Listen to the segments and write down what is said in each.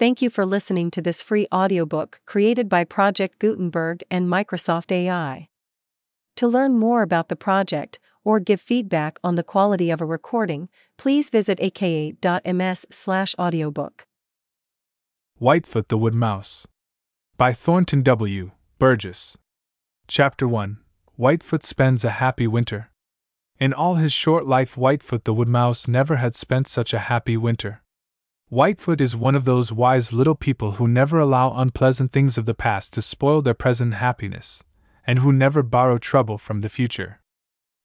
Thank you for listening to this free audiobook created by Project Gutenberg and Microsoft AI. To learn more about the project or give feedback on the quality of a recording, please visit aka.ms/audiobook. Whitefoot the Wood Mouse by Thornton W. Burgess. Chapter 1 Whitefoot spends a happy winter. In all his short life, Whitefoot the Wood Mouse never had spent such a happy winter. Whitefoot is one of those wise little people who never allow unpleasant things of the past to spoil their present happiness, and who never borrow trouble from the future.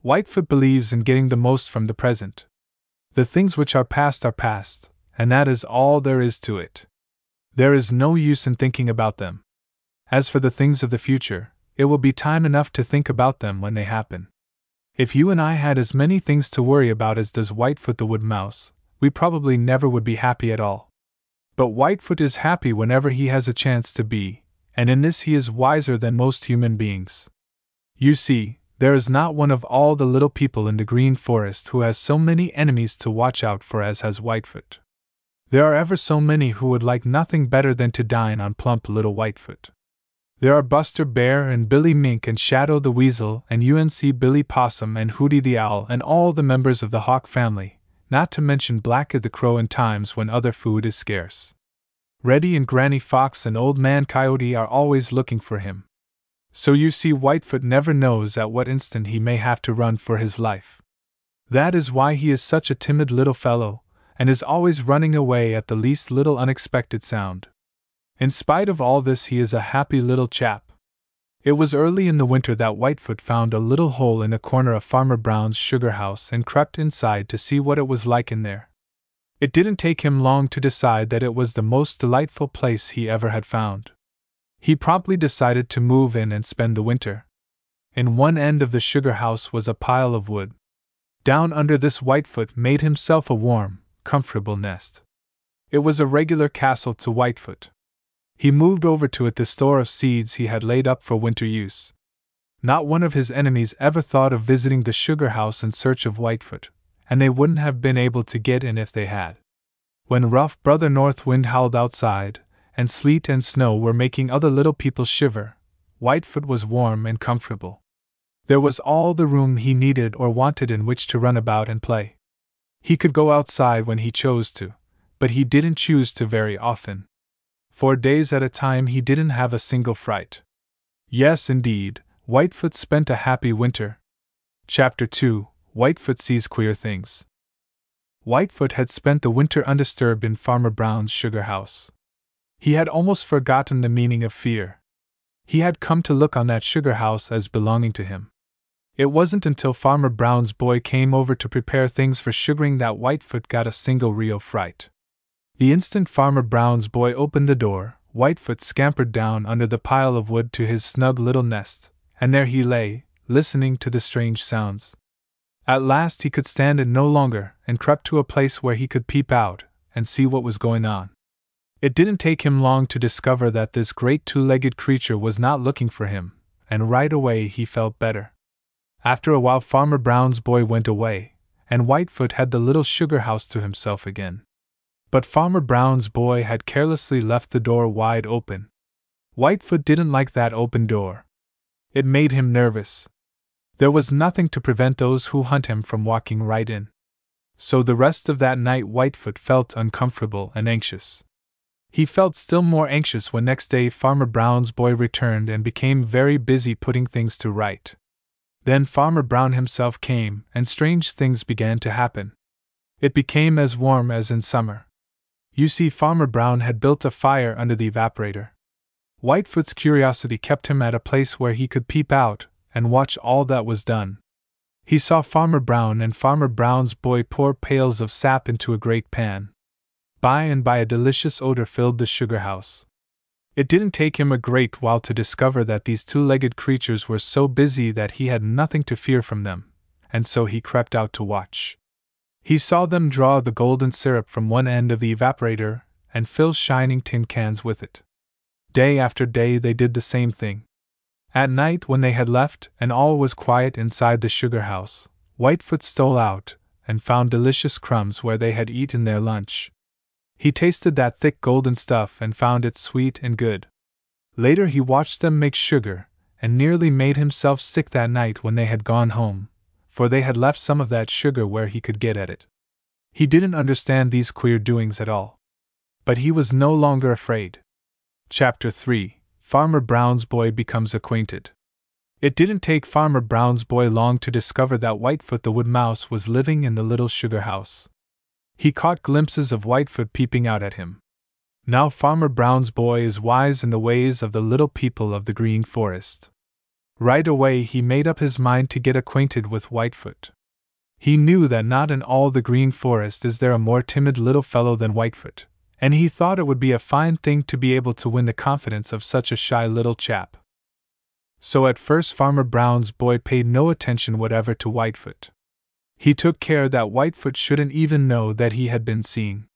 Whitefoot believes in getting the most from the present. The things which are past are past, and that is all there is to it. There is no use in thinking about them. As for the things of the future, it will be time enough to think about them when they happen. If you and I had as many things to worry about as does Whitefoot the Wood Mouse, we probably never would be happy at all. But Whitefoot is happy whenever he has a chance to be, and in this he is wiser than most human beings. You see, there is not one of all the little people in the Green Forest who has so many enemies to watch out for as has Whitefoot. There are ever so many who would like nothing better than to dine on plump little Whitefoot. There are Buster Bear and Billy Mink and Shadow the Weasel and Unc' Billy Possum and Hooty the Owl and all the members of the Hawk family, not to mention Blacky the Crow in times when other food is scarce. Reddy and Granny Fox and Old Man Coyote are always looking for him. So you see, Whitefoot never knows at what instant he may have to run for his life. That is why he is such a timid little fellow, and is always running away at the least little unexpected sound. In spite of all this, he is a happy little chap. It was early in the winter that Whitefoot found a little hole in a corner of Farmer Brown's sugar house and crept inside to see what it was like in there. It didn't take him long to decide that it was the most delightful place he ever had found. He promptly decided to move in and spend the winter. In one end of the sugar house was a pile of wood. Down under this Whitefoot made himself a warm, comfortable nest. It was a regular castle to Whitefoot. He moved over to it the store of seeds he had laid up for winter use. Not one of his enemies ever thought of visiting the sugar house in search of Whitefoot, and they wouldn't have been able to get in if they had. When rough Brother North Wind howled outside, and sleet and snow were making other little people shiver, Whitefoot was warm and comfortable. There was all the room he needed or wanted in which to run about and play. He could go outside when he chose to, but he didn't choose to very often. For days at a time he didn't have a single fright. Yes, indeed, Whitefoot spent a happy winter. Chapter 2 Whitefoot Sees Queer Things. Whitefoot had spent the winter undisturbed in Farmer Brown's sugar house. He had almost forgotten the meaning of fear. He had come to look on that sugar house as belonging to him. It wasn't until Farmer Brown's boy came over to prepare things for sugaring that Whitefoot got a single real fright. The instant Farmer Brown's boy opened the door, Whitefoot scampered down under the pile of wood to his snug little nest, and there he lay, listening to the strange sounds. At last he could stand it no longer and crept to a place where he could peep out and see what was going on. It didn't take him long to discover that this great two legged creature was not looking for him, and right away he felt better. After a while, Farmer Brown's boy went away, and Whitefoot had the little sugar house to himself again. But Farmer Brown's boy had carelessly left the door wide open. Whitefoot didn't like that open door. It made him nervous. There was nothing to prevent those who hunt him from walking right in. So the rest of that night Whitefoot felt uncomfortable and anxious. He felt still more anxious when next day Farmer Brown's boy returned and became very busy putting things to right. Then Farmer Brown himself came, and strange things began to happen. It became as warm as in summer. You see, Farmer Brown had built a fire under the evaporator. Whitefoot's curiosity kept him at a place where he could peep out and watch all that was done. He saw Farmer Brown and Farmer Brown's boy pour pails of sap into a great pan. By and by, a delicious odor filled the sugar house. It didn't take him a great while to discover that these two legged creatures were so busy that he had nothing to fear from them, and so he crept out to watch. He saw them draw the golden syrup from one end of the evaporator and fill shining tin cans with it. Day after day they did the same thing. At night, when they had left and all was quiet inside the sugar house, Whitefoot stole out and found delicious crumbs where they had eaten their lunch. He tasted that thick golden stuff and found it sweet and good. Later he watched them make sugar, and nearly made himself sick that night when they had gone home, for they had left some of that sugar where he could get at it. He didn't understand these queer doings at all. But he was no longer afraid. Chapter 3 Farmer Brown's Boy Becomes Acquainted. It didn't take Farmer Brown's boy long to discover that Whitefoot the Wood Mouse was living in the little sugar house. He caught glimpses of Whitefoot peeping out at him. Now Farmer Brown's boy is wise in the ways of the little people of the Green Forest. Right away he made up his mind to get acquainted with Whitefoot. He knew that not in all the Green Forest is there a more timid little fellow than Whitefoot, and he thought it would be a fine thing to be able to win the confidence of such a shy little chap. So at first Farmer Brown's boy paid no attention whatever to Whitefoot. He took care that Whitefoot shouldn't even know that he had been seen.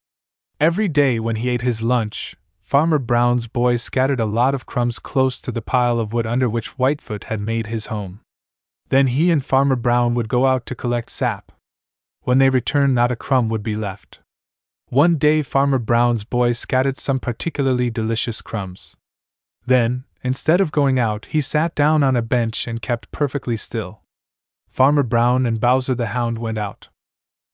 Every day when he ate his lunch, Farmer Brown's boy scattered a lot of crumbs close to the pile of wood under which Whitefoot had made his home. Then he and Farmer Brown would go out to collect sap. When they returned, not a crumb would be left. One day, Farmer Brown's boy scattered some particularly delicious crumbs. Then, instead of going out, he sat down on a bench and kept perfectly still. Farmer Brown and Bowser the Hound went out.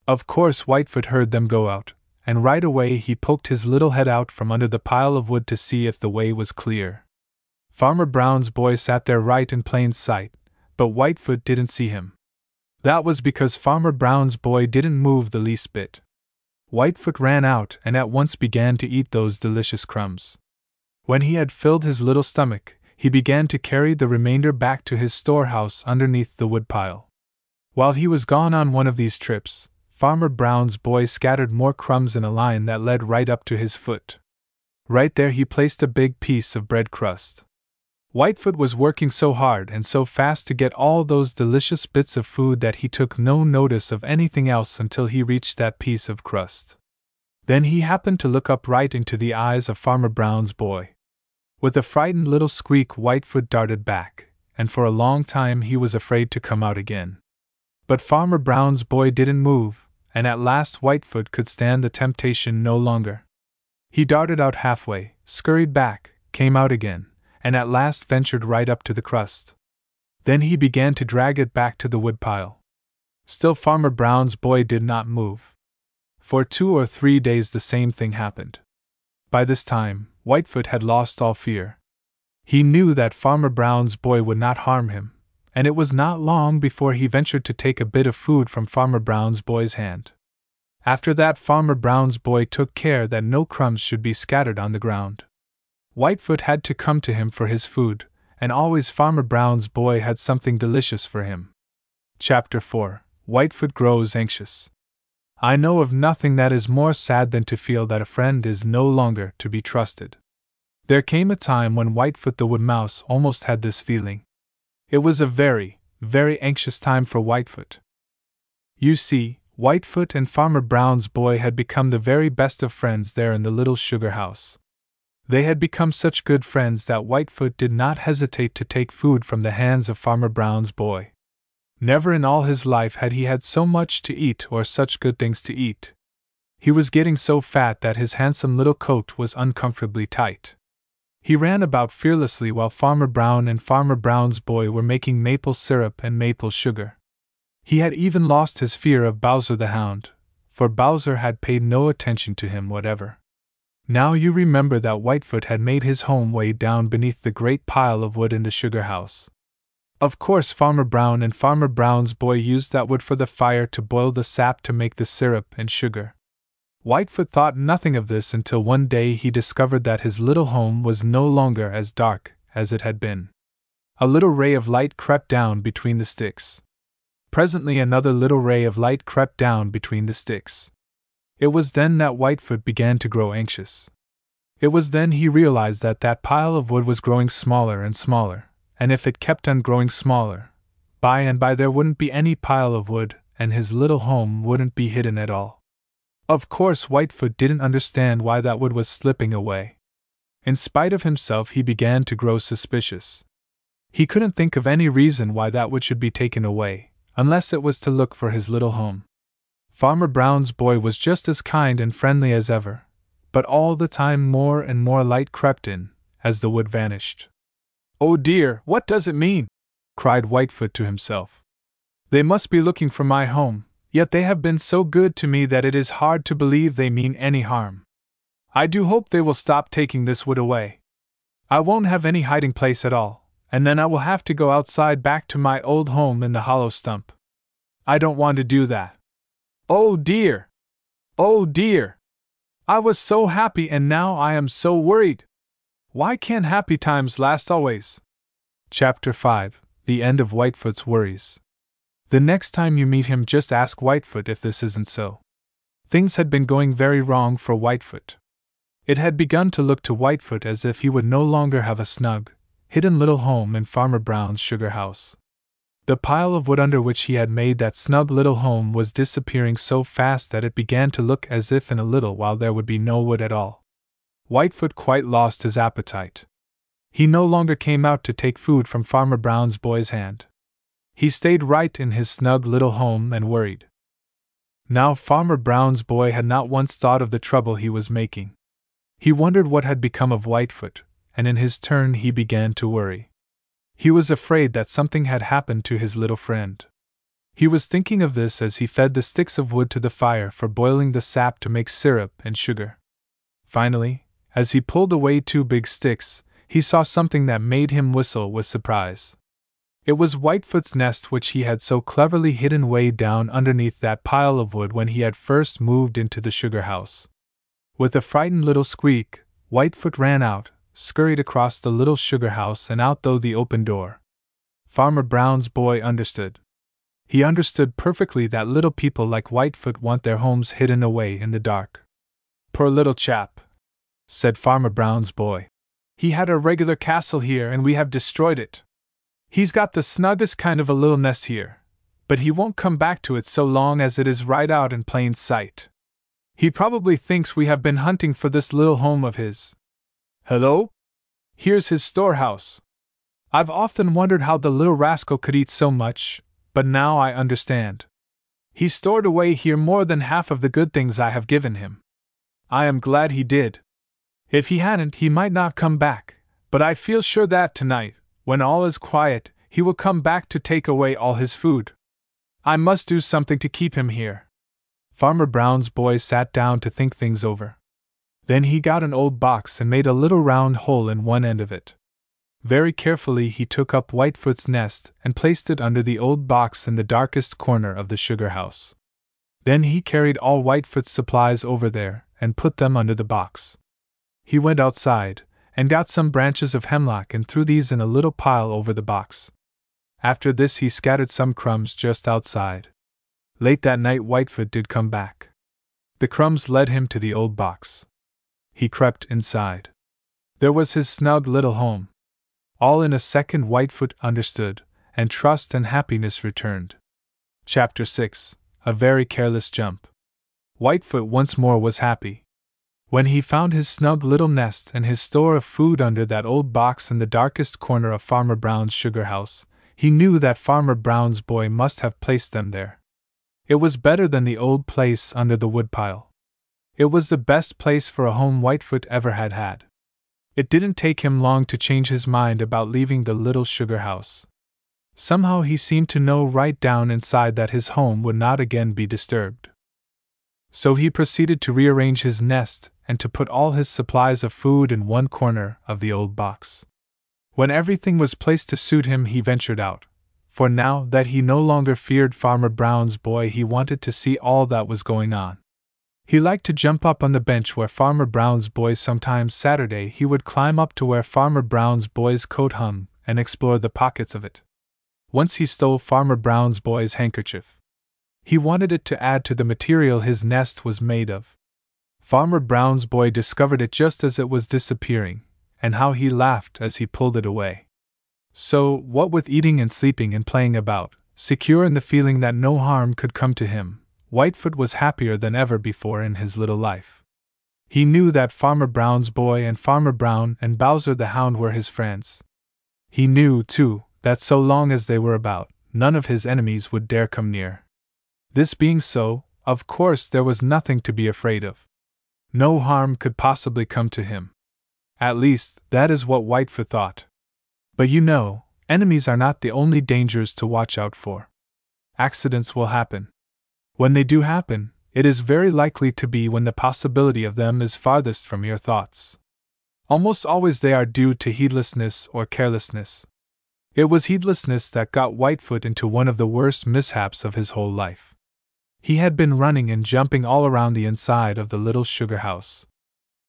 Of course, Whitefoot heard them go out, and right away he poked his little head out from under the pile of wood to see if the way was clear. Farmer Brown's boy sat there right in plain sight, but Whitefoot didn't see him. That was because Farmer Brown's boy didn't move the least bit. Whitefoot ran out and at once began to eat those delicious crumbs. When he had filled his little stomach, he began to carry the remainder back to his storehouse underneath the woodpile. While he was gone on one of these trips, Farmer Brown's boy scattered more crumbs in a line that led right up to his foot. Right there he placed a big piece of bread crust. Whitefoot was working so hard and so fast to get all those delicious bits of food that he took no notice of anything else until he reached that piece of crust. Then he happened to look up right into the eyes of Farmer Brown's boy. With a frightened little squeak, Whitefoot darted back, and for a long time he was afraid to come out again. But Farmer Brown's boy didn't move, and at last Whitefoot could stand the temptation no longer. He darted out halfway, scurried back, came out again, and at last ventured right up to the crust. Then he began to drag it back to the woodpile. Still, Farmer Brown's boy did not move. For two or three days, the same thing happened. By this time, Whitefoot had lost all fear. He knew that Farmer Brown's boy would not harm him, and it was not long before he ventured to take a bit of food from Farmer Brown's boy's hand. After that, Farmer Brown's boy took care that no crumbs should be scattered on the ground. Whitefoot had to come to him for his food, and always Farmer Brown's boy had something delicious for him. Chapter 4 Whitefoot Grows Anxious. I know of nothing that is more sad than to feel that a friend is no longer to be trusted. There came a time when Whitefoot the Wood Mouse almost had this feeling. It was a very, very anxious time for Whitefoot. You see, Whitefoot and Farmer Brown's boy had become the very best of friends there in the little sugar house. They had become such good friends that Whitefoot did not hesitate to take food from the hands of Farmer Brown's boy. Never in all his life had he had so much to eat or such good things to eat. He was getting so fat that his handsome little coat was uncomfortably tight. He ran about fearlessly while Farmer Brown and Farmer Brown's boy were making maple syrup and maple sugar. He had even lost his fear of Bowser the Hound, for Bowser had paid no attention to him whatever. Now you remember that Whitefoot had made his home way down beneath the great pile of wood in the sugar house. Of course, Farmer Brown and Farmer Brown's boy used that wood for the fire to boil the sap to make the syrup and sugar. Whitefoot thought nothing of this until one day he discovered that his little home was no longer as dark as it had been. A little ray of light crept down between the sticks. Presently, another little ray of light crept down between the sticks. It was then that Whitefoot began to grow anxious. It was then he realized that that pile of wood was growing smaller and smaller, and if it kept on growing smaller, by and by there wouldn't be any pile of wood, and his little home wouldn't be hidden at all. Of course, Whitefoot didn't understand why that wood was slipping away. In spite of himself, he began to grow suspicious. He couldn't think of any reason why that wood should be taken away, unless it was to look for his little home. Farmer Brown's boy was just as kind and friendly as ever, but all the time more and more light crept in, as the wood vanished. Oh dear, what does it mean? cried Whitefoot to himself. They must be looking for my home, yet they have been so good to me that it is hard to believe they mean any harm. I do hope they will stop taking this wood away. I won't have any hiding place at all, and then I will have to go outside back to my old home in the hollow stump. I don't want to do that. Oh dear! Oh dear! I was so happy and now I am so worried. Why can't happy times last always? Chapter 5 The End of Whitefoot's Worries. The next time you meet him, just ask Whitefoot if this isn't so. Things had been going very wrong for Whitefoot. It had begun to look to Whitefoot as if he would no longer have a snug, hidden little home in Farmer Brown's sugar house. The pile of wood under which he had made that snug little home was disappearing so fast that it began to look as if in a little while there would be no wood at all. Whitefoot quite lost his appetite. He no longer came out to take food from Farmer Brown's boy's hand. He stayed right in his snug little home and worried. Now, Farmer Brown's boy had not once thought of the trouble he was making. He wondered what had become of Whitefoot, and in his turn he began to worry. He was afraid that something had happened to his little friend. He was thinking of this as he fed the sticks of wood to the fire for boiling the sap to make syrup and sugar. Finally, as he pulled away two big sticks, he saw something that made him whistle with surprise. It was Whitefoot's nest which he had so cleverly hidden way down underneath that pile of wood when he had first moved into the sugar house. With a frightened little squeak, Whitefoot ran out, scurried across the little sugar house and out through the open door. Farmer Brown's boy understood. He understood perfectly that little people like Whitefoot want their homes hidden away in the dark. Poor little chap, said Farmer Brown's boy. He had a regular castle here and we have destroyed it. He's got the snuggest kind of a little nest here, but he won't come back to it so long as it is right out in plain sight. He probably thinks we have been hunting for this little home of his, Hello? Here's his storehouse. I've often wondered how the little rascal could eat so much, but now I understand. He stored away here more than half of the good things I have given him. I am glad he did. If he hadn't, he might not come back, but I feel sure that tonight, when all is quiet, he will come back to take away all his food. I must do something to keep him here. Farmer Brown's boy sat down to think things over. Then he got an old box and made a little round hole in one end of it. Very carefully he took up Whitefoot's nest and placed it under the old box in the darkest corner of the sugar house. Then he carried all Whitefoot's supplies over there and put them under the box. He went outside and got some branches of hemlock and threw these in a little pile over the box. After this, he scattered some crumbs just outside. Late that night, Whitefoot did come back. The crumbs led him to the old box he crept inside. There was his snug little home. All in a second, Whitefoot understood, and trust and happiness returned. Chapter 6 A Very Careless Jump. Whitefoot once more was happy. When he found his snug little nest and his store of food under that old box in the darkest corner of Farmer Brown's sugar house, he knew that Farmer Brown's boy must have placed them there. It was better than the old place under the woodpile. It was the best place for a home Whitefoot ever had had. It didn't take him long to change his mind about leaving the little sugar house. Somehow he seemed to know right down inside that his home would not again be disturbed. So he proceeded to rearrange his nest and to put all his supplies of food in one corner of the old box. When everything was placed to suit him, he ventured out, for now that he no longer feared Farmer Brown's boy, he wanted to see all that was going on. He liked to jump up on the bench where Farmer Brown's boy sometimes Saturday he would climb up to where Farmer Brown's boy's coat hung and explore the pockets of it. Once he stole Farmer Brown's boy's handkerchief. He wanted it to add to the material his nest was made of. Farmer Brown's boy discovered it just as it was disappearing, and how he laughed as he pulled it away. So, what with eating and sleeping and playing about, secure in the feeling that no harm could come to him, Whitefoot was happier than ever before in his little life. He knew that Farmer Brown's boy and Farmer Brown and Bowser the Hound were his friends. He knew, too, that so long as they were about, none of his enemies would dare come near. This being so, of course there was nothing to be afraid of. No harm could possibly come to him. At least, that is what Whitefoot thought. But you know, enemies are not the only dangers to watch out for. Accidents will happen. When they do happen, it is very likely to be when the possibility of them is farthest from your thoughts. Almost always they are due to heedlessness or carelessness. It was heedlessness that got Whitefoot into one of the worst mishaps of his whole life. He had been running and jumping all around the inside of the little sugar house.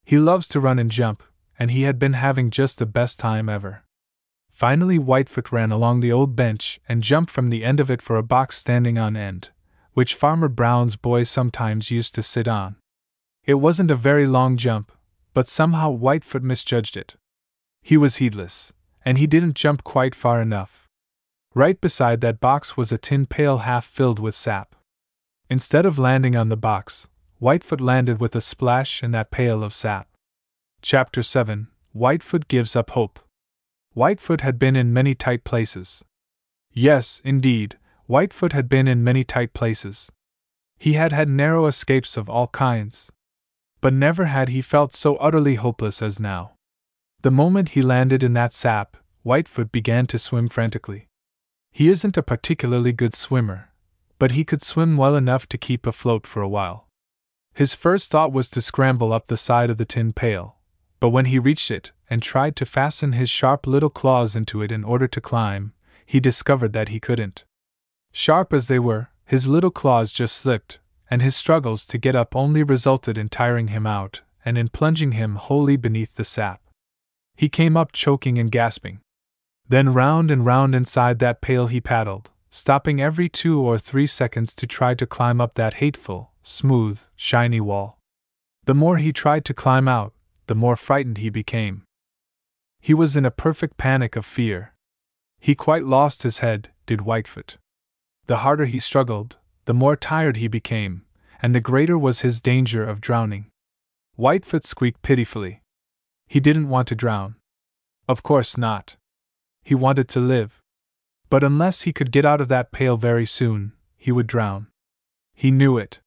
He loves to run and jump, and he had been having just the best time ever. Finally, Whitefoot ran along the old bench and jumped from the end of it for a box standing on end, which Farmer Brown's boy sometimes used to sit on. It wasn't a very long jump, but somehow Whitefoot misjudged it. He was heedless, and he didn't jump quite far enough. Right beside that box was a tin pail half filled with sap. Instead of landing on the box, Whitefoot landed with a splash in that pail of sap. Chapter 7 Whitefoot Gives Up Hope. Whitefoot had been in many tight places. Yes, indeed, Whitefoot had been in many tight places. He had had narrow escapes of all kinds, but never had he felt so utterly hopeless as now. The moment he landed in that sap, Whitefoot began to swim frantically. He isn't a particularly good swimmer, but he could swim well enough to keep afloat for a while. His first thought was to scramble up the side of the tin pail, but when he reached it and tried to fasten his sharp little claws into it in order to climb, he discovered that he couldn't. Sharp as they were, his little claws just slipped, and his struggles to get up only resulted in tiring him out and in plunging him wholly beneath the sap. He came up choking and gasping. Then round and round inside that pail he paddled, stopping every two or three seconds to try to climb up that hateful, smooth, shiny wall. The more he tried to climb out, the more frightened he became. He was in a perfect panic of fear. He quite lost his head, did Whitefoot. The harder he struggled, the more tired he became, and the greater was his danger of drowning. Whitefoot squeaked pitifully. He didn't want to drown. Of course not. He wanted to live. But unless he could get out of that pail very soon, he would drown. He knew it.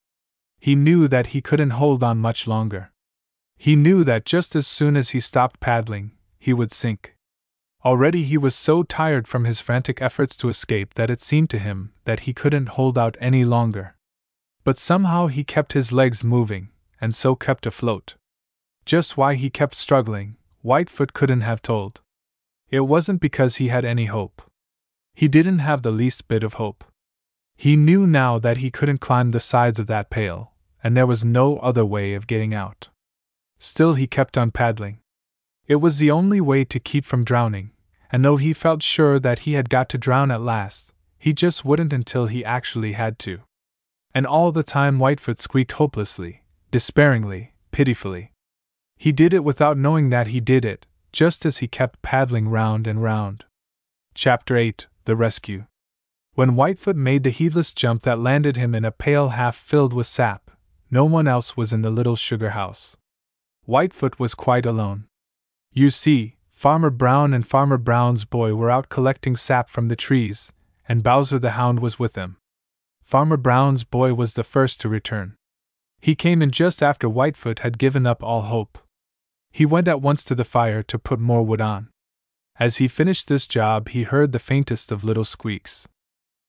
He knew that he couldn't hold on much longer. He knew that just as soon as he stopped paddling, he would sink. Already he was so tired from his frantic efforts to escape that it seemed to him that he couldn't hold out any longer. But somehow he kept his legs moving, and so kept afloat. Just why he kept struggling, Whitefoot couldn't have told. It wasn't because he had any hope. He didn't have the least bit of hope. He knew now that he couldn't climb the sides of that pail, and there was no other way of getting out. Still, he kept on paddling. It was the only way to keep from drowning, and though he felt sure that he had got to drown at last, he just wouldn't until he actually had to. And all the time Whitefoot squeaked hopelessly, despairingly, pitifully. He did it without knowing that he did it, just as he kept paddling round and round. Chapter 8 The Rescue When Whitefoot made the heedless jump that landed him in a pail half filled with sap, no one else was in the little sugar house. Whitefoot was quite alone. You see, Farmer Brown and Farmer Brown's boy were out collecting sap from the trees, and Bowser the Hound was with them. Farmer Brown's boy was the first to return. He came in just after Whitefoot had given up all hope. He went at once to the fire to put more wood on. As he finished this job, he heard the faintest of little squeaks.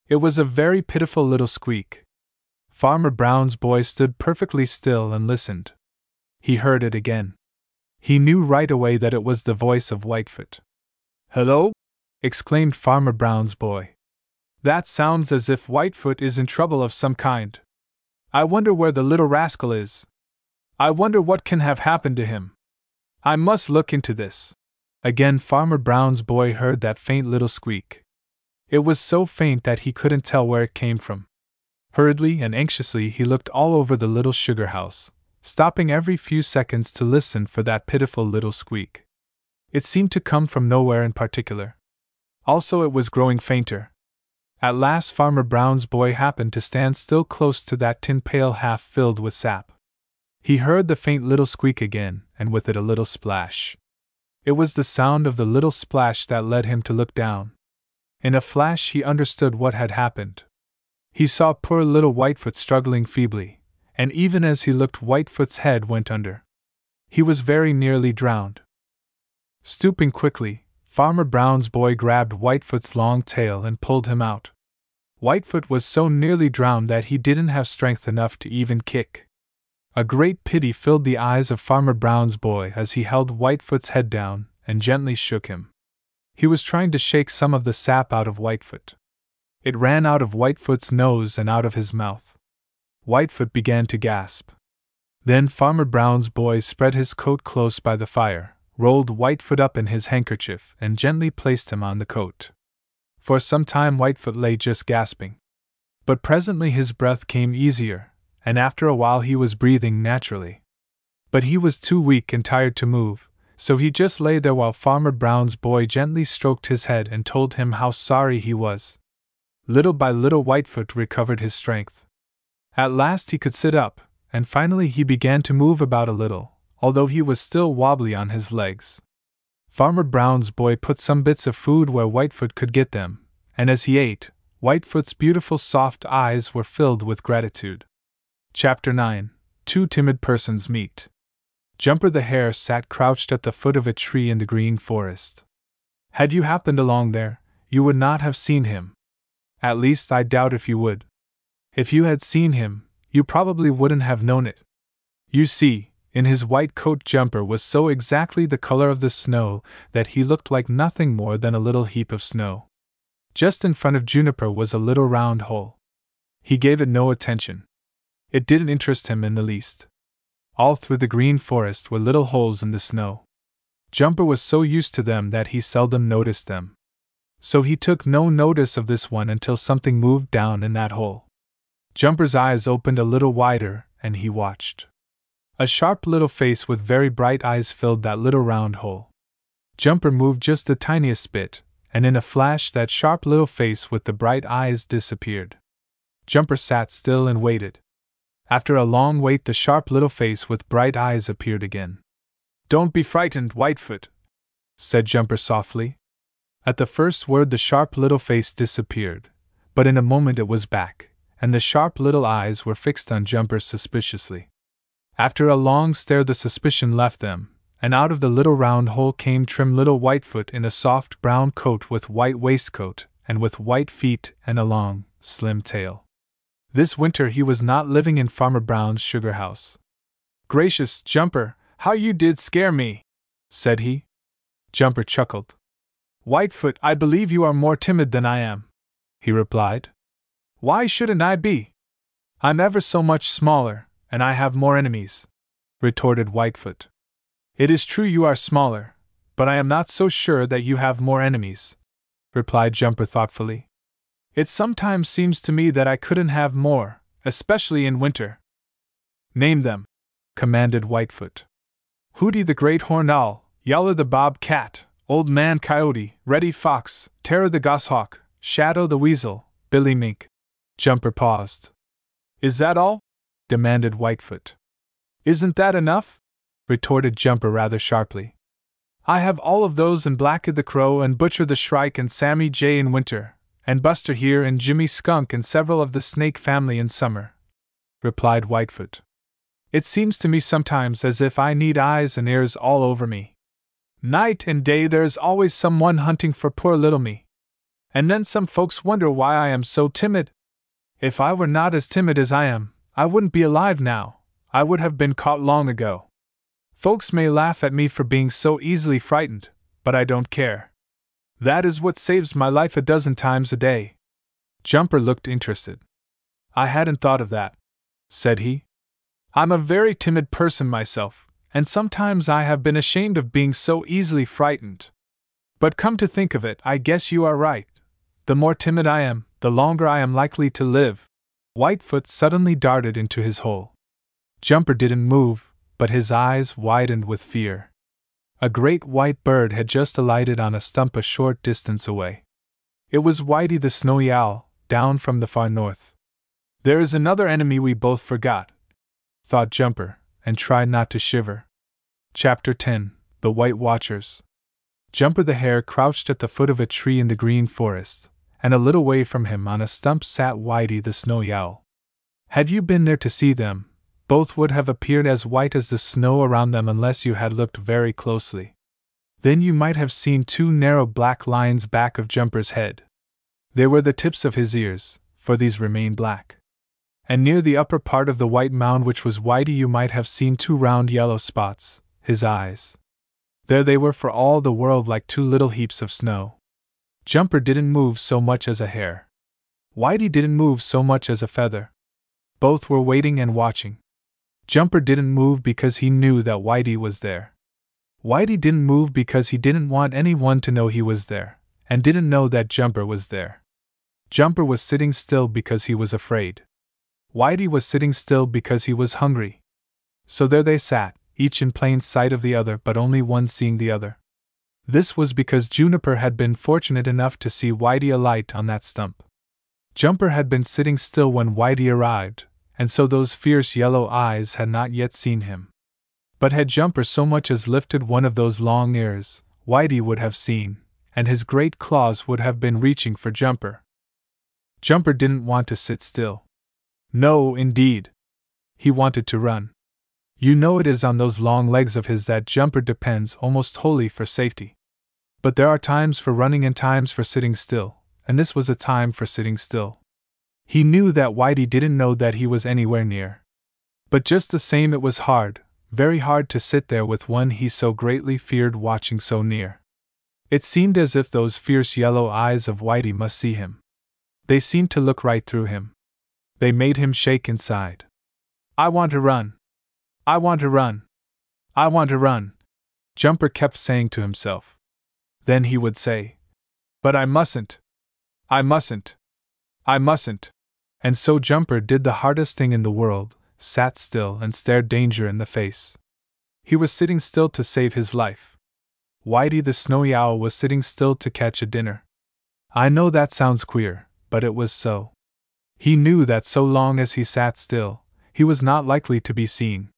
It was a very pitiful little squeak. Farmer Brown's boy stood perfectly still and listened. He heard it again. He knew right away that it was the voice of Whitefoot. Hello? exclaimed Farmer Brown's boy. That sounds as if Whitefoot is in trouble of some kind. I wonder where the little rascal is. I wonder what can have happened to him. I must look into this. Again, Farmer Brown's boy heard that faint little squeak. It was so faint that he couldn't tell where it came from. Hurriedly and anxiously, he looked all over the little sugar house, stopping every few seconds to listen for that pitiful little squeak. It seemed to come from nowhere in particular. Also, it was growing fainter. At last, Farmer Brown's boy happened to stand still close to that tin pail half filled with sap. He heard the faint little squeak again, and with it a little splash. It was the sound of the little splash that led him to look down. In a flash, he understood what had happened. He saw poor little Whitefoot struggling feebly, and even as he looked, Whitefoot's head went under. He was very nearly drowned. Stooping quickly, Farmer Brown's boy grabbed Whitefoot's long tail and pulled him out. Whitefoot was so nearly drowned that he didn't have strength enough to even kick. A great pity filled the eyes of Farmer Brown's boy as he held Whitefoot's head down and gently shook him. He was trying to shake some of the sap out of Whitefoot. It ran out of Whitefoot's nose and out of his mouth. Whitefoot began to gasp. Then Farmer Brown's boy spread his coat close by the fire, rolled Whitefoot up in his handkerchief, and gently placed him on the coat. For some time Whitefoot lay just gasping. But presently his breath came easier, and after a while he was breathing naturally. But he was too weak and tired to move, so he just lay there while Farmer Brown's boy gently stroked his head and told him how sorry he was. Little by little Whitefoot recovered his strength. At last he could sit up, and finally he began to move about a little, although he was still wobbly on his legs. Farmer Brown's boy put some bits of food where Whitefoot could get them, and as he ate, Whitefoot's beautiful soft eyes were filled with gratitude. Chapter 9 Two Timid Persons Meet. Jumper the Hare sat crouched at the foot of a tree in the Green Forest. Had you happened along there, you would not have seen him. At least, I doubt if you would. If you had seen him, you probably wouldn't have known it. You see, in his white coat jumper was so exactly the color of the snow that he looked like nothing more than a little heap of snow. Just in front of Jumper was a little round hole. He gave it no attention. It didn't interest him in the least. All through the green forest were little holes in the snow. Jumper was so used to them that he seldom noticed them. So he took no notice of this one until something moved down in that hole. Jumper's eyes opened a little wider, and he watched. A sharp little face with very bright eyes filled that little round hole. Jumper moved just the tiniest bit, and in a flash that sharp little face with the bright eyes disappeared. Jumper sat still and waited. After a long wait, the sharp little face with bright eyes appeared again. Don't be frightened, Whitefoot, said Jumper softly. At the first word, the sharp little face disappeared, but in a moment it was back, and the sharp little eyes were fixed on Jumper suspiciously. After a long stare, the suspicion left them, and out of the little round hole came trim little Whitefoot in a soft brown coat with white waistcoat, and with white feet and a long, slim tail. This winter he was not living in Farmer Brown's sugar house. Gracious, Jumper, how you did scare me! said he. Jumper chuckled. Whitefoot, I believe you are more timid than I am, he replied. Why shouldn't I be? I'm ever so much smaller, and I have more enemies, retorted Whitefoot. It is true you are smaller, but I am not so sure that you have more enemies, replied Jumper thoughtfully. It sometimes seems to me that I couldn't have more, especially in winter. Name them, commanded Whitefoot. Hooty the Great Horned Owl, Yowler the Bob Cat, Old Man Coyote, Reddy Fox, Terror the Goshawk, Shadow the Weasel, Billy Mink. Jumper paused. Is that all? demanded Whitefoot. Isn't that enough? retorted Jumper rather sharply. I have all of those and Blacky the Crow and Butcher the Shrike and Sammy Jay in winter, and Buster Bear and Jimmy Skunk and several of the Snake family in summer, replied Whitefoot. It seems to me sometimes as if I need eyes and ears all over me. Night and day there is always someone hunting for poor little me. And then some folks wonder why I am so timid. If I were not as timid as I am, I wouldn't be alive now, I would have been caught long ago. Folks may laugh at me for being so easily frightened, but I don't care. That is what saves my life a dozen times a day. Jumper looked interested. I hadn't thought of that, said he. I'm a very timid person myself, and sometimes I have been ashamed of being so easily frightened. But come to think of it, I guess you are right. The more timid I am, the longer I am likely to live. Whitefoot suddenly darted into his hole. Jumper didn't move, but his eyes widened with fear. A great white bird had just alighted on a stump a short distance away. It was Whitey the Snowy Owl, down from the far north. There is another enemy we both forgot, thought Jumper, and tried not to shiver. Chapter 10 The White Watchers Jumper the Hare crouched at the foot of a tree in the Green Forest, and a little way from him on a stump sat Whitey the Snowy Owl. Had you been there to see them, both would have appeared as white as the snow around them unless you had looked very closely. Then you might have seen two narrow black lines back of Jumper's head. They were the tips of his ears, for these remained black. And near the upper part of the white mound, which was whitey, you might have seen two round yellow spots, his eyes. There they were for all the world like two little heaps of snow. Jumper didn't move so much as a hair. Whitey didn't move so much as a feather. Both were waiting and watching. Jumper didn't move because he knew that Whitey was there. Whitey didn't move because he didn't want anyone to know he was there, and didn't know that Jumper was there. Jumper was sitting still because he was afraid. Whitey was sitting still because he was hungry. So there they sat, each in plain sight of the other, but only one seeing the other. This was because Jumper had been fortunate enough to see Whitey alight on that stump. Jumper had been sitting still when Whitey arrived, and so those fierce yellow eyes had not yet seen him. But had Jumper so much as lifted one of those long ears, Whitey would have seen, and his great claws would have been reaching for Jumper. Jumper didn't want to sit still. No, indeed. He wanted to run. You know it is on those long legs of his that Jumper depends almost wholly for safety. But there are times for running and times for sitting still, and this was a time for sitting still. He knew that Whitey didn't know that he was anywhere near. But just the same, it was hard, very hard to sit there with one he so greatly feared watching so near. It seemed as if those fierce yellow eyes of Whitey must see him. They seemed to look right through him. They made him shake inside. I want to run. I want to run. I want to run. Jumper kept saying to himself. Then he would say, But I mustn't. I mustn't. I mustn't. And so Jumper did the hardest thing in the world sat still and stared danger in the face. He was sitting still to save his life. Whitey the snowy owl was sitting still to catch a dinner. I know that sounds queer, but it was so. He knew that so long as he sat still, he was not likely to be seen.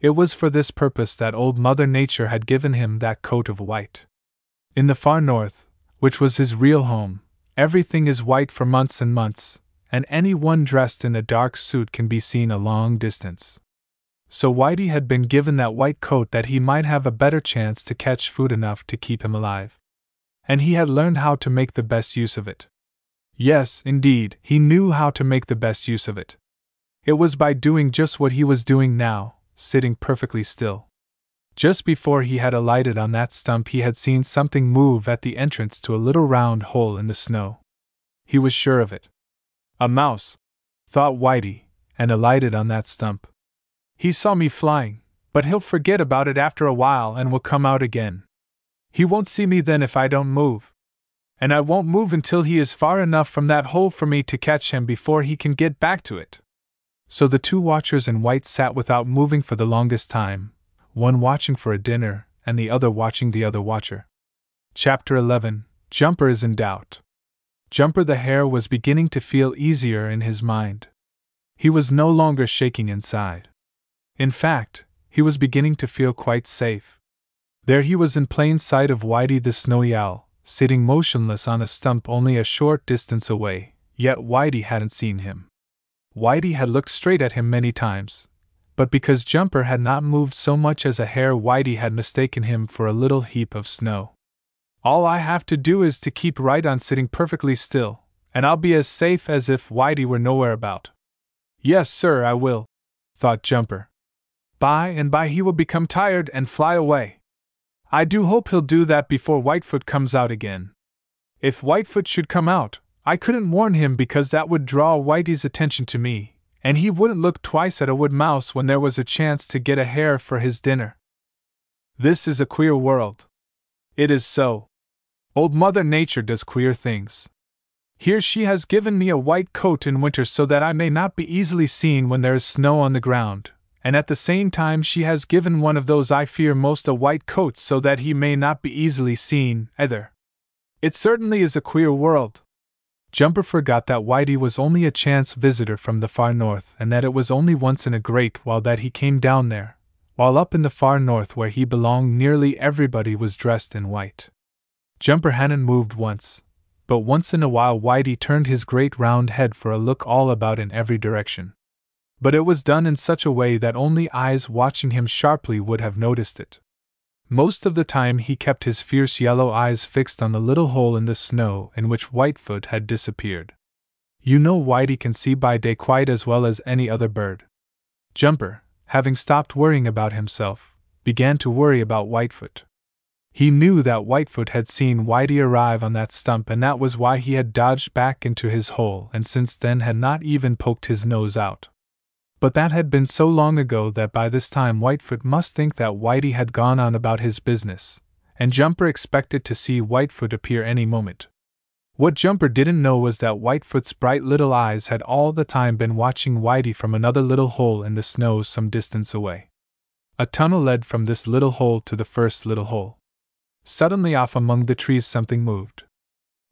It was for this purpose that Old Mother Nature had given him that coat of white. In the far north, which was his real home, everything is white for months and months, and any one dressed in a dark suit can be seen a long distance. So Whitey had been given that white coat that he might have a better chance to catch food enough to keep him alive. And he had learned how to make the best use of it. Yes, indeed, he knew how to make the best use of it. It was by doing just what he was doing now, sitting perfectly still. Just before he had alighted on that stump, he had seen something move at the entrance to a little round hole in the snow. He was sure of it. A mouse, thought Whitey, and alighted on that stump. He saw me flying, but he'll forget about it after a while and will come out again. He won't see me then if I don't move. And I won't move until he is far enough from that hole for me to catch him before he can get back to it. So the two watchers in white sat without moving for the longest time, one watching for a dinner, and the other watching the other watcher. Chapter 11 Jumper is in doubt. Jumper the Hare was beginning to feel easier in his mind. He was no longer shaking inside. In fact, he was beginning to feel quite safe. There he was in plain sight of Whitey the Snowy Owl, sitting motionless on a stump only a short distance away, yet Whitey hadn't seen him. Whitey had looked straight at him many times, but because Jumper had not moved so much as a hair, Whitey had mistaken him for a little heap of snow. All I have to do is to keep right on sitting perfectly still, and I'll be as safe as if Whitey were nowhere about. Yes, sir, I will, thought Jumper. By and by he will become tired and fly away. I do hope he'll do that before Whitefoot comes out again. If Whitefoot should come out, I couldn't warn him because that would draw Whitey's attention to me, and he wouldn't look twice at a wood mouse when there was a chance to get a hare for his dinner. This is a queer world. It is so. Old Mother Nature does queer things. Here she has given me a white coat in winter so that I may not be easily seen when there is snow on the ground, and at the same time she has given one of those I fear most a white coat so that he may not be easily seen, either. It certainly is a queer world. Jumper forgot that Whitey was only a chance visitor from the far north and that it was only once in a great while that he came down there, while up in the far north where he belonged nearly everybody was dressed in white. Jumper hadn't moved once, but once in a while Whitey turned his great round head for a look all about in every direction. But it was done in such a way that only eyes watching him sharply would have noticed it. Most of the time he kept his fierce yellow eyes fixed on the little hole in the snow in which Whitefoot had disappeared. You know Whitey can see by day quite as well as any other bird. Jumper, having stopped worrying about himself, began to worry about Whitefoot. He knew that Whitefoot had seen Whitey arrive on that stump, and that was why he had dodged back into his hole and since then had not even poked his nose out. But that had been so long ago that by this time Whitefoot must think that Whitey had gone on about his business, and Jumper expected to see Whitefoot appear any moment. What Jumper didn't know was that Whitefoot's bright little eyes had all the time been watching Whitey from another little hole in the snow some distance away. A tunnel led from this little hole to the first little hole. Suddenly, off among the trees, something moved.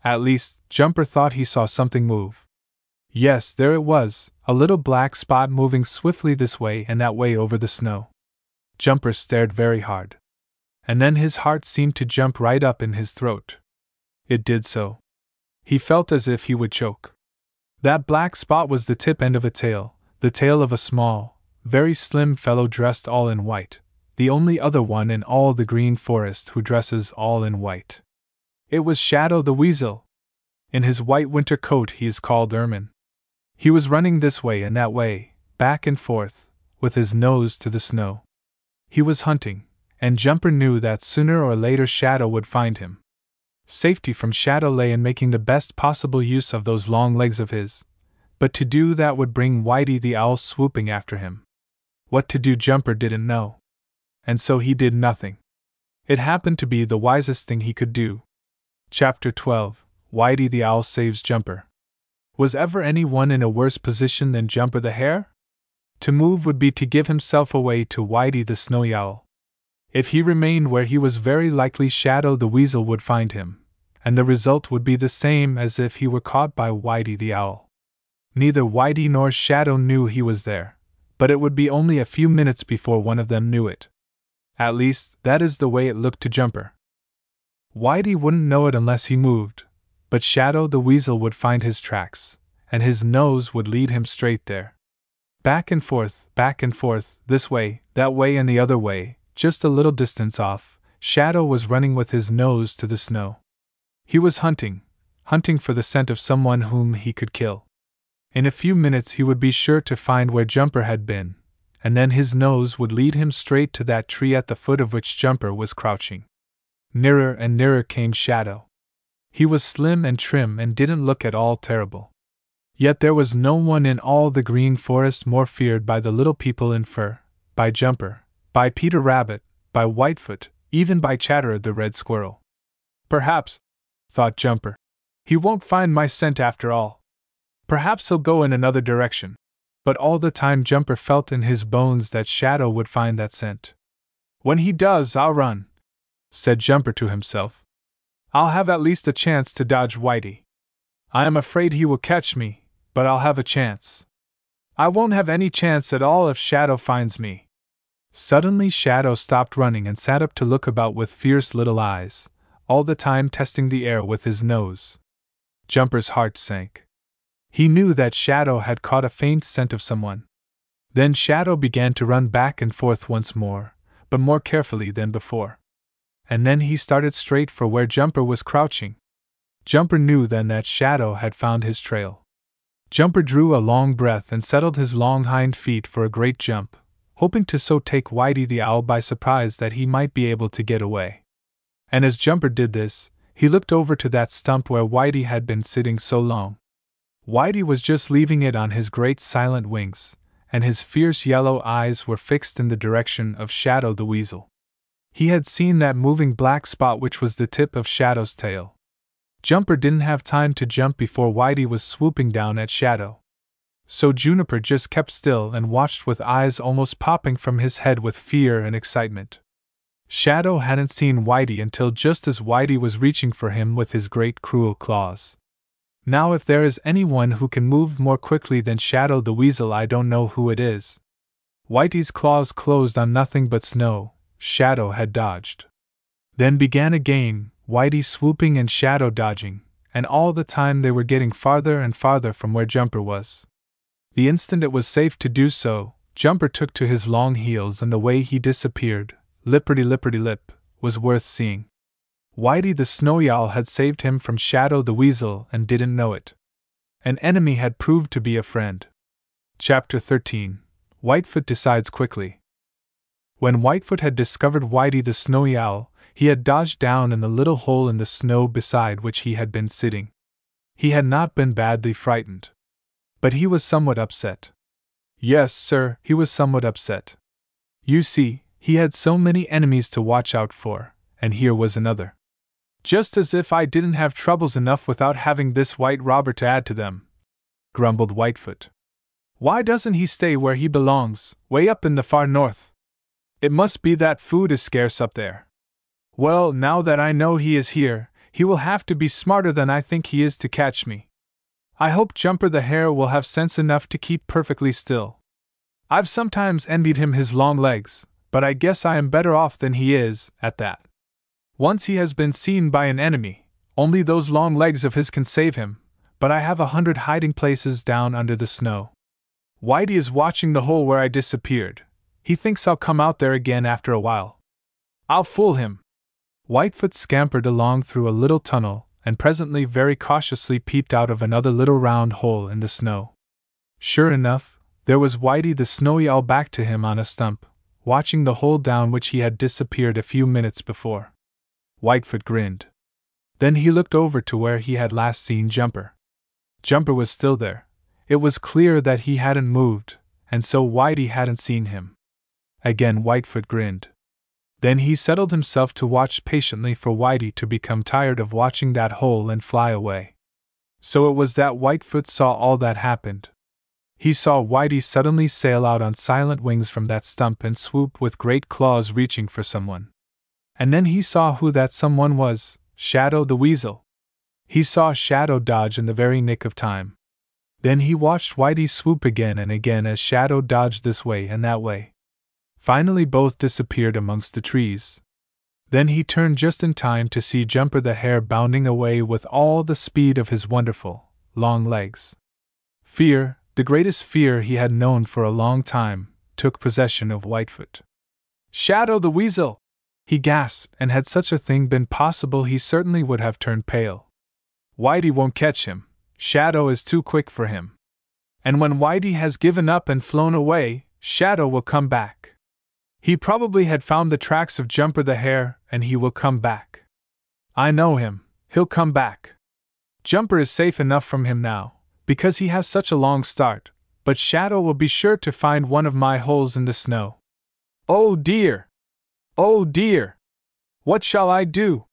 At least, Jumper thought he saw something move. Yes, there it was, a little black spot moving swiftly this way and that way over the snow. Jumper stared very hard. And then his heart seemed to jump right up in his throat. It did so. He felt as if he would choke. That black spot was the tip end of a tail, the tail of a small, very slim fellow dressed all in white the only other one in all the Green Forest who dresses all in white. It was Shadow the Weasel. In his white winter coat, he is called Ermine. He was running this way and that way, back and forth, with his nose to the snow. He was hunting, and Jumper knew that sooner or later Shadow would find him. Safety from Shadow lay in making the best possible use of those long legs of his, but to do that would bring Whitey the Owl swooping after him. What to do Jumper didn't know and so he did nothing. It happened to be the wisest thing he could do. Chapter 12 Whitey the Owl Saves Jumper. Was ever any one in a worse position than Jumper the Hare? To move would be to give himself away to Whitey the Snowy Owl. If he remained where he was, very likely Shadow the Weasel would find him, and the result would be the same as if he were caught by Whitey the Owl. Neither Whitey nor Shadow knew he was there, but it would be only a few minutes before one of them knew it. At least, that is the way it looked to Jumper. Whitey wouldn't know it unless he moved, but Shadow the Weasel would find his tracks, and his nose would lead him straight there. Back and forth, back and forth, this way, that way, and the other way, just a little distance off, Shadow was running with his nose to the snow. He was hunting, hunting for the scent of someone whom he could kill. In a few minutes he would be sure to find where Jumper had been, and then his nose would lead him straight to that tree at the foot of which Jumper was crouching. Nearer and nearer came Shadow. He was slim and trim and didn't look at all terrible. Yet there was no one in all the Green Forest more feared by the little people in fur, by Jumper, by Peter Rabbit, by Whitefoot, even by Chatterer the Red Squirrel. Perhaps, thought Jumper, he won't find my scent after all. Perhaps he'll go in another direction but all the time Jumper felt in his bones that Shadow would find that scent. When he does, I'll run, said Jumper to himself. I'll have at least a chance to dodge Whitey. I am afraid he will catch me, but I'll have a chance. I won't have any chance at all if Shadow finds me. Suddenly, Shadow stopped running and sat up to look about with fierce little eyes, all the time testing the air with his nose. Jumper's heart sank. He knew that Shadow had caught a faint scent of someone. Then Shadow began to run back and forth once more, but more carefully than before. And then he started straight for where Jumper was crouching. Jumper knew then that Shadow had found his trail. Jumper drew a long breath and settled his long hind feet for a great jump, hoping to so take Whitey the Owl by surprise that he might be able to get away. And as Jumper did this, he looked over to that stump where Whitey had been sitting so long. Whitey was just leaving it on his great silent wings, and his fierce yellow eyes were fixed in the direction of Shadow the Weasel. He had seen that moving black spot which was the tip of Shadow's tail. Jumper didn't have time to jump before Whitey was swooping down at Shadow. So Jumper just kept still and watched with eyes almost popping from his head with fear and excitement. Shadow hadn't seen Whitey until just as Whitey was reaching for him with his great cruel claws. Now, if there is anyone who can move more quickly than Shadow the Weasel, I don't know who it is. Whitey's claws closed on nothing but snow, Shadow had dodged. Then began a game, Whitey swooping and Shadow dodging, and all the time they were getting farther and farther from where Jumper was. The instant it was safe to do so, Jumper took to his long heels, and the way he disappeared, lipperty lipperty lip, was worth seeing. Whitey the Snowy Owl had saved him from Shadow the Weasel and didn't know it. An enemy had proved to be a friend. Chapter 13 Whitefoot Decides Quickly. When Whitefoot had discovered Whitey the Snowy Owl, he had dodged down in the little hole in the snow beside which he had been sitting. He had not been badly frightened. But he was somewhat upset. Yes, sir, he was somewhat upset. You see, he had so many enemies to watch out for, and here was another. Just as if I didn't have troubles enough without having this white robber to add to them, grumbled Whitefoot. Why doesn't he stay where he belongs, way up in the far north? It must be that food is scarce up there. Well, now that I know he is here, he will have to be smarter than I think he is to catch me. I hope Jumper the Hare will have sense enough to keep perfectly still. I've sometimes envied him his long legs, but I guess I am better off than he is, at that. Once he has been seen by an enemy, only those long legs of his can save him, but I have a hundred hiding places down under the snow. Whitey is watching the hole where I disappeared. He thinks I'll come out there again after a while. I'll fool him. Whitefoot scampered along through a little tunnel, and presently very cautiously peeped out of another little round hole in the snow. Sure enough, there was Whitey the Snowy Owl back to him on a stump, watching the hole down which he had disappeared a few minutes before. Whitefoot grinned. Then he looked over to where he had last seen Jumper. Jumper was still there. It was clear that he hadn't moved, and so Whitey hadn't seen him. Again Whitefoot grinned. Then he settled himself to watch patiently for Whitey to become tired of watching that hole and fly away. So it was that Whitefoot saw all that happened. He saw Whitey suddenly sail out on silent wings from that stump and swoop with great claws reaching for someone. And then he saw who that someone was Shadow the Weasel. He saw Shadow dodge in the very nick of time. Then he watched Whitey swoop again and again as Shadow dodged this way and that way. Finally, both disappeared amongst the trees. Then he turned just in time to see Jumper the Hare bounding away with all the speed of his wonderful, long legs. Fear, the greatest fear he had known for a long time, took possession of Whitefoot. Shadow the Weasel! He gasped, and had such a thing been possible, he certainly would have turned pale. Whitey won't catch him, Shadow is too quick for him. And when Whitey has given up and flown away, Shadow will come back. He probably had found the tracks of Jumper the Hare, and he will come back. I know him, he'll come back. Jumper is safe enough from him now, because he has such a long start, but Shadow will be sure to find one of my holes in the snow. Oh dear! Oh dear! What shall I do?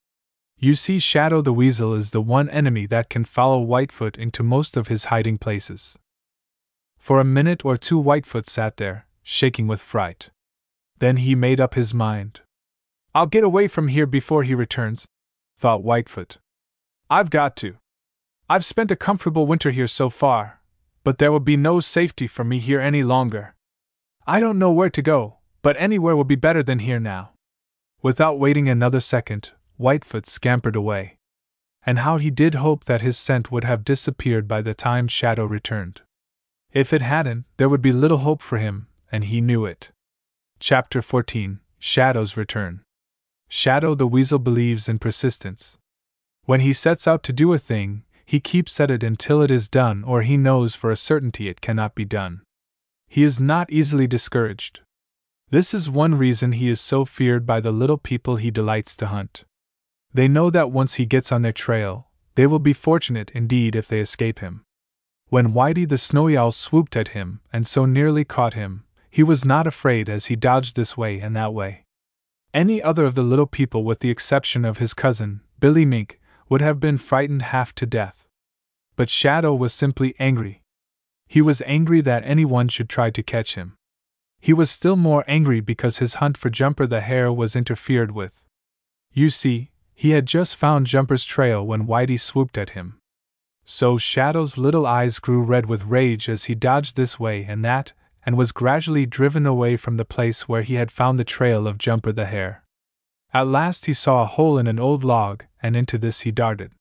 You see, Shadow the Weasel is the one enemy that can follow Whitefoot into most of his hiding places. For a minute or two, Whitefoot sat there, shaking with fright. Then he made up his mind. I'll get away from here before he returns, thought Whitefoot. I've got to. I've spent a comfortable winter here so far, but there will be no safety for me here any longer. I don't know where to go, but anywhere will be better than here now. Without waiting another second, Whitefoot scampered away. And how he did hope that his scent would have disappeared by the time Shadow returned. If it hadn't, there would be little hope for him, and he knew it. Chapter 14 Shadow's Return. Shadow the Weasel believes in persistence. When he sets out to do a thing, he keeps at it until it is done or he knows for a certainty it cannot be done. He is not easily discouraged. This is one reason he is so feared by the little people he delights to hunt. They know that once he gets on their trail, they will be fortunate indeed if they escape him. When Whitey the Snowy Owl swooped at him and so nearly caught him, he was not afraid as he dodged this way and that way. Any other of the little people, with the exception of his cousin, Billy Mink, would have been frightened half to death. But Shadow was simply angry. He was angry that anyone should try to catch him. He was still more angry because his hunt for Jumper the Hare was interfered with. You see, he had just found Jumper's trail when Whitey swooped at him. So Shadow's little eyes grew red with rage as he dodged this way and that, and was gradually driven away from the place where he had found the trail of Jumper the Hare. At last he saw a hole in an old log, and into this he darted.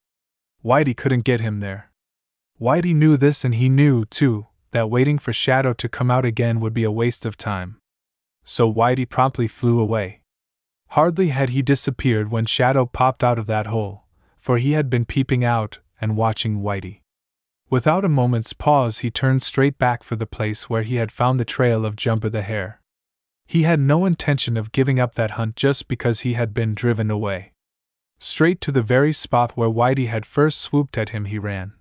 Whitey couldn't get him there. Whitey knew this, and he knew, too, that waiting for Shadow to come out again would be a waste of time. So Whitey promptly flew away. Hardly had he disappeared when Shadow popped out of that hole, for he had been peeping out and watching Whitey. Without a moment's pause, he turned straight back for the place where he had found the trail of Jumper the Hare. He had no intention of giving up that hunt just because he had been driven away. Straight to the very spot where Whitey had first swooped at him he ran,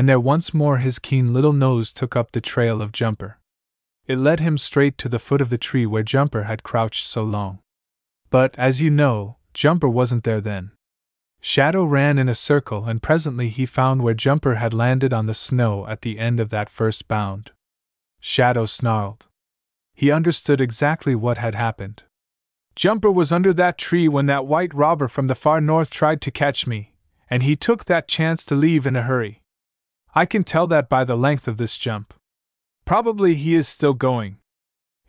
and there once more his keen little nose took up the trail of Jumper. It led him straight to the foot of the tree where Jumper had crouched so long. But, as you know, Jumper wasn't there then. Shadow ran in a circle, and presently he found where Jumper had landed on the snow at the end of that first bound. Shadow snarled. He understood exactly what had happened. Jumper was under that tree when that white robber from the far north tried to catch me, and he took that chance to leave in a hurry. I can tell that by the length of this jump. Probably he is still going.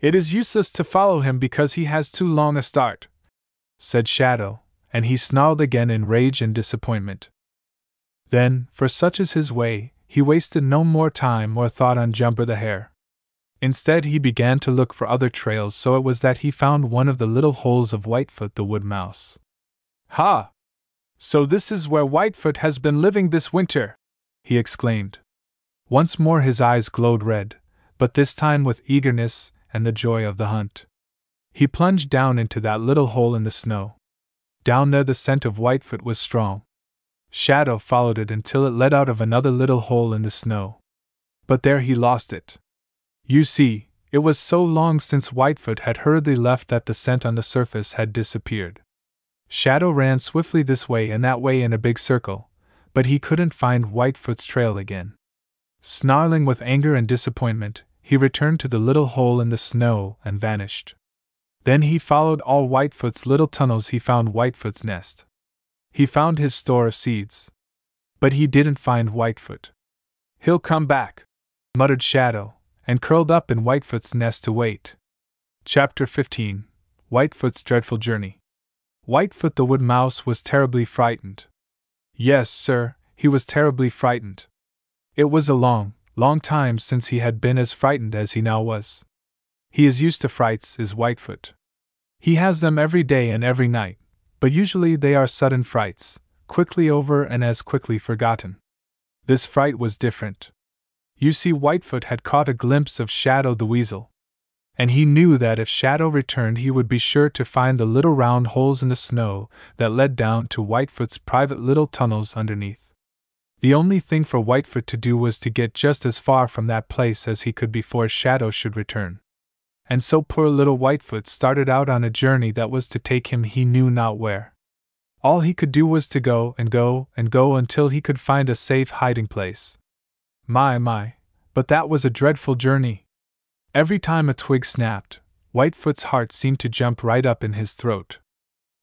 It is useless to follow him because he has too long a start, said Shadow, and he snarled again in rage and disappointment. Then, for such is his way, he wasted no more time or thought on Jumper the Hare. Instead, he began to look for other trails, so it was that he found one of the little holes of Whitefoot the Wood Mouse. Ha! So this is where Whitefoot has been living this winter! He exclaimed. Once more his eyes glowed red, but this time with eagerness and the joy of the hunt. He plunged down into that little hole in the snow. Down there the scent of Whitefoot was strong. Shadow followed it until it led out of another little hole in the snow. But there he lost it. You see, it was so long since Whitefoot had hurriedly left that the scent on the surface had disappeared. Shadow ran swiftly this way and that way in a big circle, but he couldn't find Whitefoot's trail again. Snarling with anger and disappointment, he returned to the little hole in the snow and vanished. Then he followed all Whitefoot's little tunnels. He found Whitefoot's nest. He found his store of seeds. But he didn't find Whitefoot. He'll come back, muttered Shadow, and curled up in Whitefoot's nest to wait. Chapter 15 Whitefoot's Dreadful Journey. Whitefoot the Wood Mouse was terribly frightened. Yes, sir, he was terribly frightened. It was a long, long time since he had been as frightened as he now was. He is used to frights, is Whitefoot. He has them every day and every night, but usually they are sudden frights, quickly over and as quickly forgotten. This fright was different. You see, Whitefoot had caught a glimpse of Shadow the Weasel. And he knew that if Shadow returned, he would be sure to find the little round holes in the snow that led down to Whitefoot's private little tunnels underneath. The only thing for Whitefoot to do was to get just as far from that place as he could before Shadow should return. And so poor little Whitefoot started out on a journey that was to take him he knew not where. All he could do was to go and go and go until he could find a safe hiding place. My, my, but that was a dreadful journey. Every time a twig snapped, Whitefoot's heart seemed to jump right up in his throat.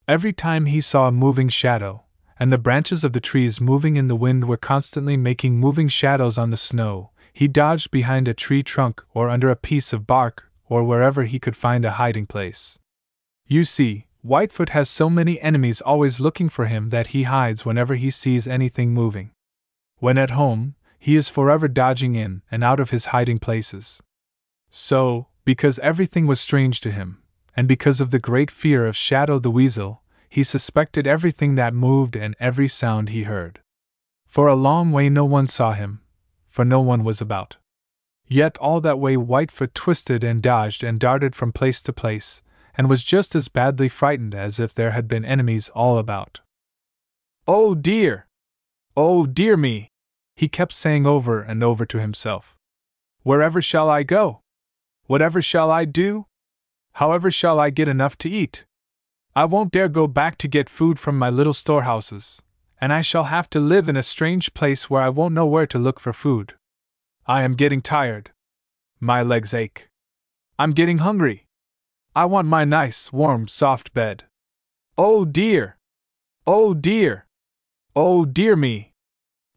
Every time he saw a moving shadow, and the branches of the trees moving in the wind were constantly making moving shadows on the snow, he dodged behind a tree trunk or under a piece of bark or wherever he could find a hiding place. You see, Whitefoot has so many enemies always looking for him that he hides whenever he sees anything moving. When at home, he is forever dodging in and out of his hiding places. So, because everything was strange to him, and because of the great fear of Shadow the Weasel, he suspected everything that moved and every sound he heard. For a long way no one saw him, for no one was about. Yet all that way Whitefoot twisted and dodged and darted from place to place, and was just as badly frightened as if there had been enemies all about. Oh dear! Oh dear me! he kept saying over and over to himself. Wherever shall I go? Whatever shall I do? However shall I get enough to eat? I won't dare go back to get food from my little storehouses, and I shall have to live in a strange place where I won't know where to look for food. I am getting tired. My legs ache. I'm getting hungry. I want my nice, warm, soft bed. Oh dear! Oh dear! Oh dear me!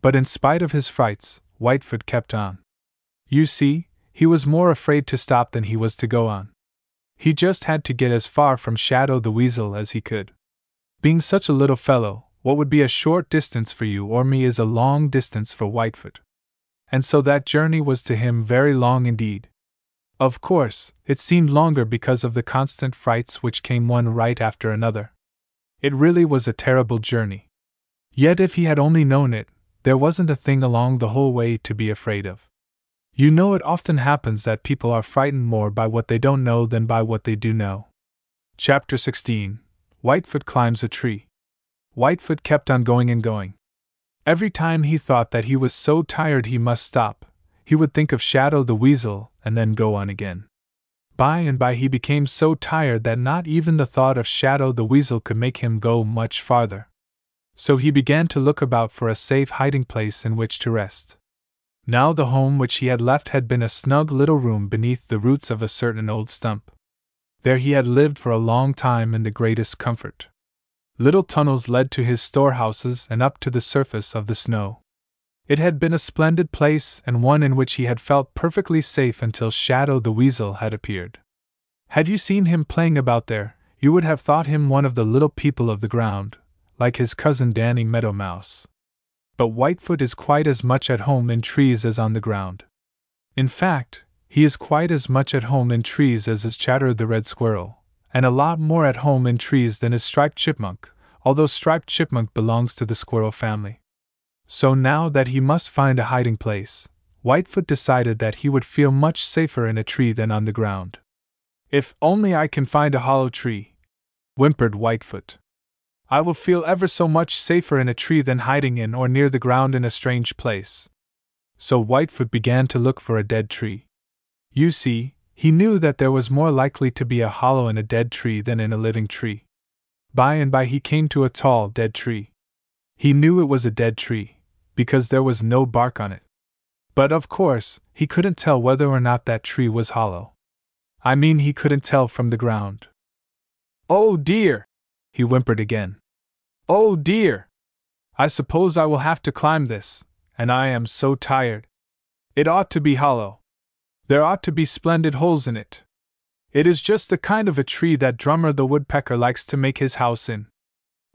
But in spite of his frights, Whitefoot kept on. You see, he was more afraid to stop than he was to go on. He just had to get as far from Shadow the Weasel as he could. Being such a little fellow, what would be a short distance for you or me is a long distance for Whitefoot. and so that journey was to him very long indeed. Of course, it seemed longer because of the constant frights which came one right after another. It really was a terrible journey. Yet, if he had only known it, there wasn't a thing along the whole way to be afraid of. You know, it often happens that people are frightened more by what they don't know than by what they do know. Chapter 16 Whitefoot Climbs a Tree. Whitefoot kept on going and going. Every time he thought that he was so tired he must stop, he would think of Shadow the Weasel and then go on again. By and by he became so tired that not even the thought of Shadow the Weasel could make him go much farther. So he began to look about for a safe hiding place in which to rest. Now the home which he had left had been a snug little room beneath the roots of a certain old stump. There he had lived for a long time in the greatest comfort. Little tunnels led to his storehouses and up to the surface of the snow. It had been a splendid place and one in which he had felt perfectly safe until Shadow the Weasel had appeared. Had you seen him playing about there, you would have thought him one of the little people of the ground, like his cousin Danny Meadow Mouse but Whitefoot is quite as much at home in trees as on the ground. In fact, he is quite as much at home in trees as is Chatterer the Red Squirrel, and a lot more at home in trees than is Striped Chipmunk, although Striped Chipmunk belongs to the squirrel family. So now that he must find a hiding place, Whitefoot decided that he would feel much safer in a tree than on the ground. If only I can find a hollow tree, whimpered Whitefoot. I will feel ever so much safer in a tree than hiding in or near the ground in a strange place. So Whitefoot began to look for a dead tree. You see, he knew that there was more likely to be a hollow in a dead tree than in a living tree. By and by he came to a tall, dead tree. He knew it was a dead tree, because there was no bark on it. But of course, he couldn't tell whether or not that tree was hollow. I mean, he couldn't tell from the ground. Oh dear! he whimpered again. Oh dear! I suppose I will have to climb this, and I am so tired. It ought to be hollow. There ought to be splendid holes in it. It is just the kind of a tree that Drummer the Woodpecker likes to make his house in.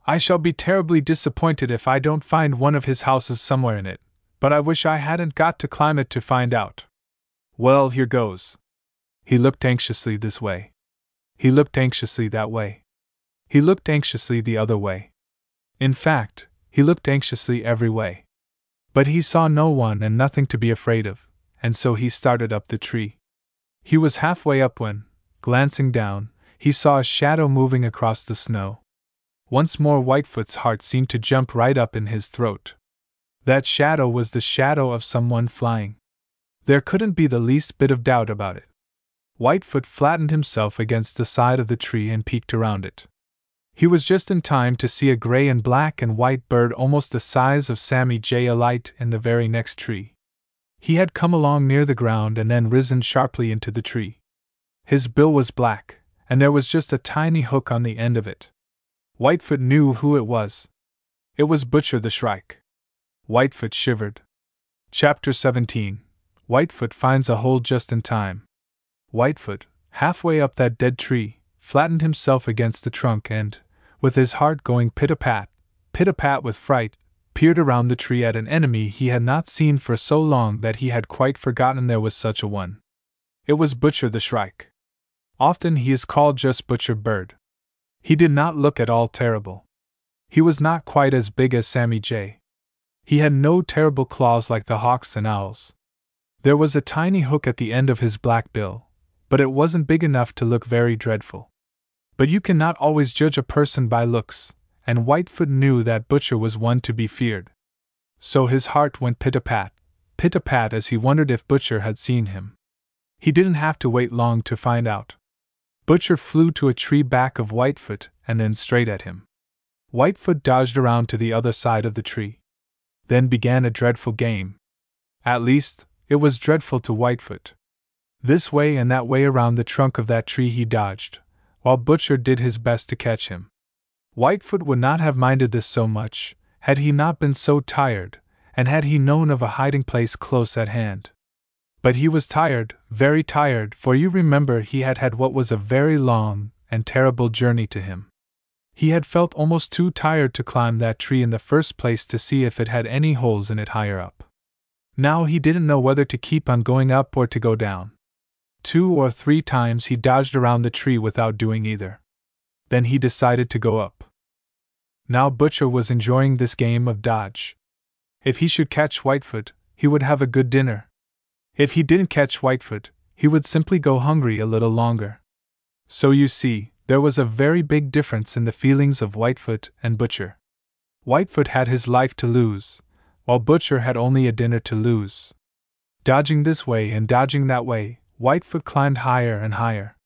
I shall be terribly disappointed if I don't find one of his houses somewhere in it, but I wish I hadn't got to climb it to find out. Well, here goes. He looked anxiously this way. He looked anxiously that way. He looked anxiously the other way. In fact, he looked anxiously every way. But he saw no one and nothing to be afraid of, and so he started up the tree. He was halfway up when, glancing down, he saw a shadow moving across the snow. Once more Whitefoot's heart seemed to jump right up in his throat. That shadow was the shadow of someone flying. There couldn't be the least bit of doubt about it. Whitefoot flattened himself against the side of the tree and peeked around it. He was just in time to see a gray and black and white bird almost the size of Sammy Jay alight in the very next tree. He had come along near the ground and then risen sharply into the tree. His bill was black, and there was just a tiny hook on the end of it. Whitefoot knew who it was. It was Butcher the Shrike. Whitefoot shivered. Chapter 17 Whitefoot finds a hole just in time. Whitefoot, halfway up that dead tree, flattened himself against the trunk and, with his heart going pit a pat, pit a pat with fright, peered around the tree at an enemy he had not seen for so long that he had quite forgotten there was such a one. It was Butcher the Shrike. Often he is called just Butcher Bird. He did not look at all terrible. He was not quite as big as Sammy Jay. He had no terrible claws like the hawks and owls. There was a tiny hook at the end of his black bill, but it wasn't big enough to look very dreadful. But you cannot always judge a person by looks, and Whitefoot knew that Butcher was one to be feared. So his heart went pit a pat, pit a pat as he wondered if Butcher had seen him. He didn't have to wait long to find out. Butcher flew to a tree back of Whitefoot and then straight at him. Whitefoot dodged around to the other side of the tree. Then began a dreadful game. At least, it was dreadful to Whitefoot. This way and that way around the trunk of that tree he dodged, while Butcher did his best to catch him. Whitefoot would not have minded this so much, had he not been so tired, and had he known of a hiding place close at hand. But he was tired, very tired, for you remember he had had what was a very long and terrible journey to him. He had felt almost too tired to climb that tree in the first place to see if it had any holes in it higher up. Now he didn't know whether to keep on going up or to go down. Two or three times he dodged around the tree without doing either. Then he decided to go up. Now Butcher was enjoying this game of dodge. If he should catch Whitefoot, he would have a good dinner. If he didn't catch Whitefoot, he would simply go hungry a little longer. So you see, there was a very big difference in the feelings of Whitefoot and Butcher. Whitefoot had his life to lose, while Butcher had only a dinner to lose. Dodging this way and dodging that way, Whitefoot climbed higher and higher.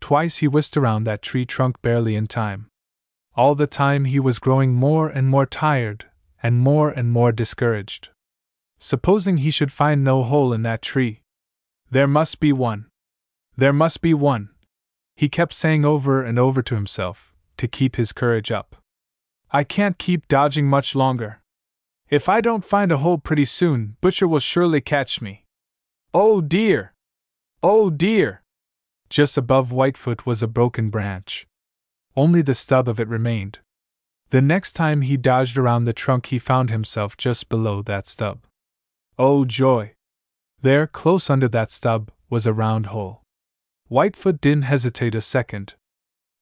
Twice he whisked around that tree trunk barely in time. All the time he was growing more and more tired, and more and more discouraged. Supposing he should find no hole in that tree? There must be one. There must be one. He kept saying over and over to himself, to keep his courage up. I can't keep dodging much longer. If I don't find a hole pretty soon, Butcher will surely catch me. Oh dear! Oh dear! Just above Whitefoot was a broken branch. Only the stub of it remained. The next time he dodged around the trunk, he found himself just below that stub. Oh joy! There, close under that stub, was a round hole. Whitefoot didn't hesitate a second.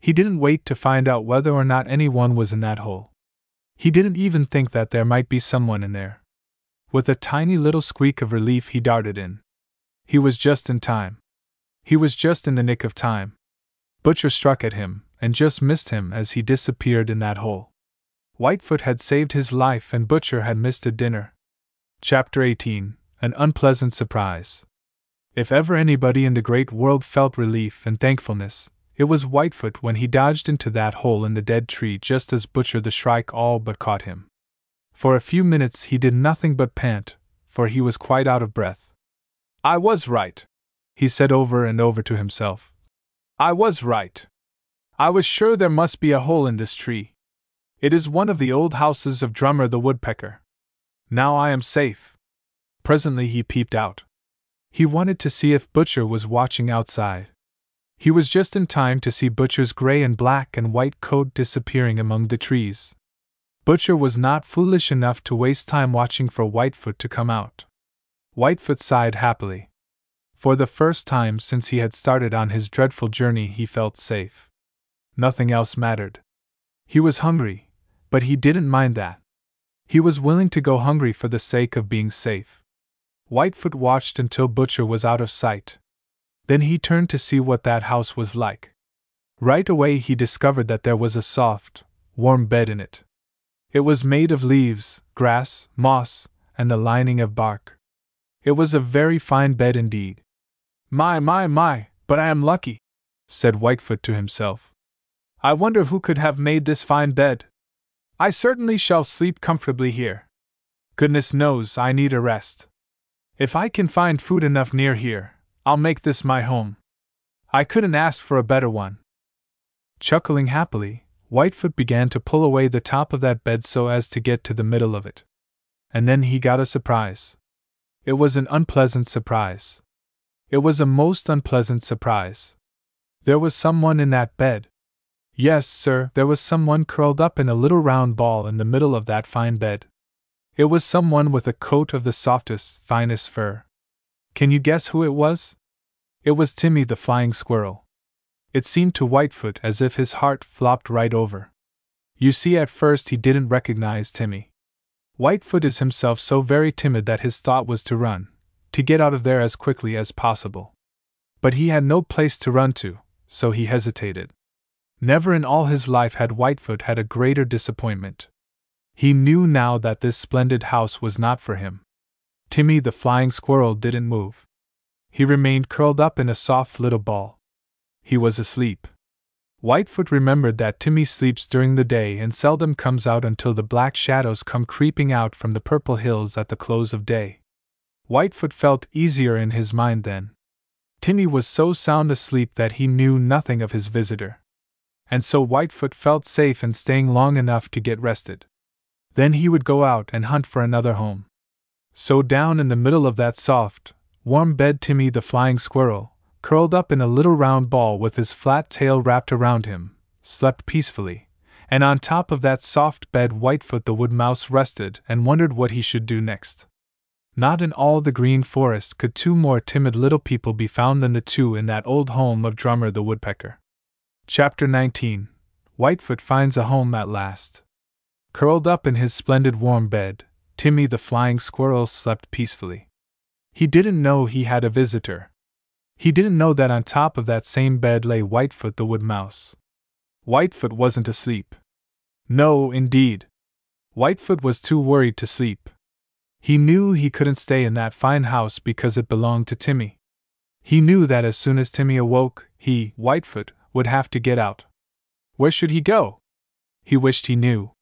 He didn't wait to find out whether or not anyone was in that hole. He didn't even think that there might be someone in there. With a tiny little squeak of relief, he darted in. He was just in time. He was just in the nick of time. Butcher struck at him, and just missed him as he disappeared in that hole. Whitefoot had saved his life, and Butcher had missed a dinner. Chapter 18 An Unpleasant Surprise. If ever anybody in the great world felt relief and thankfulness, it was Whitefoot when he dodged into that hole in the dead tree just as Butcher the Shrike all but caught him. For a few minutes he did nothing but pant, for he was quite out of breath. I was right, he said over and over to himself. I was right. I was sure there must be a hole in this tree. It is one of the old houses of Drummer the Woodpecker. Now I am safe. Presently he peeped out. He wanted to see if Butcher was watching outside. He was just in time to see Butcher's gray and black and white coat disappearing among the trees. Butcher was not foolish enough to waste time watching for Whitefoot to come out. Whitefoot sighed happily. For the first time since he had started on his dreadful journey, he felt safe. Nothing else mattered. He was hungry, but he didn't mind that. He was willing to go hungry for the sake of being safe. Whitefoot watched until Butcher was out of sight. Then he turned to see what that house was like. Right away he discovered that there was a soft, warm bed in it. It was made of leaves, grass, moss, and the lining of bark. It was a very fine bed indeed. My, my, my, but I am lucky, said Whitefoot to himself. I wonder who could have made this fine bed. I certainly shall sleep comfortably here. Goodness knows I need a rest. If I can find food enough near here, I'll make this my home. I couldn't ask for a better one. Chuckling happily, Whitefoot began to pull away the top of that bed so as to get to the middle of it. And then he got a surprise. It was an unpleasant surprise. It was a most unpleasant surprise. There was someone in that bed, Yes, sir, there was someone curled up in a little round ball in the middle of that fine bed. It was someone with a coat of the softest, finest fur. Can you guess who it was? It was Timmy the Flying Squirrel. It seemed to Whitefoot as if his heart flopped right over. You see, at first he didn't recognize Timmy. Whitefoot is himself so very timid that his thought was to run, to get out of there as quickly as possible. But he had no place to run to, so he hesitated. Never in all his life had Whitefoot had a greater disappointment. He knew now that this splendid house was not for him. Timmy the flying squirrel didn't move. He remained curled up in a soft little ball. He was asleep. Whitefoot remembered that Timmy sleeps during the day and seldom comes out until the black shadows come creeping out from the purple hills at the close of day. Whitefoot felt easier in his mind then. Timmy was so sound asleep that he knew nothing of his visitor and so Whitefoot felt safe in staying long enough to get rested. Then he would go out and hunt for another home. So, down in the middle of that soft, warm bed, Timmy the flying squirrel, curled up in a little round ball with his flat tail wrapped around him, slept peacefully, and on top of that soft bed, Whitefoot the wood mouse rested and wondered what he should do next. Not in all the Green Forest could two more timid little people be found than the two in that old home of Drummer the Woodpecker. Chapter 19 Whitefoot finds a home at last. Curled up in his splendid warm bed, Timmy the Flying Squirrel slept peacefully. He didn't know he had a visitor. He didn't know that on top of that same bed lay Whitefoot the Wood Mouse. Whitefoot wasn't asleep. No, indeed. Whitefoot was too worried to sleep. He knew he couldn't stay in that fine house because it belonged to Timmy. He knew that as soon as Timmy awoke, he, Whitefoot, would have to get out. Where should he go? He wished he knew.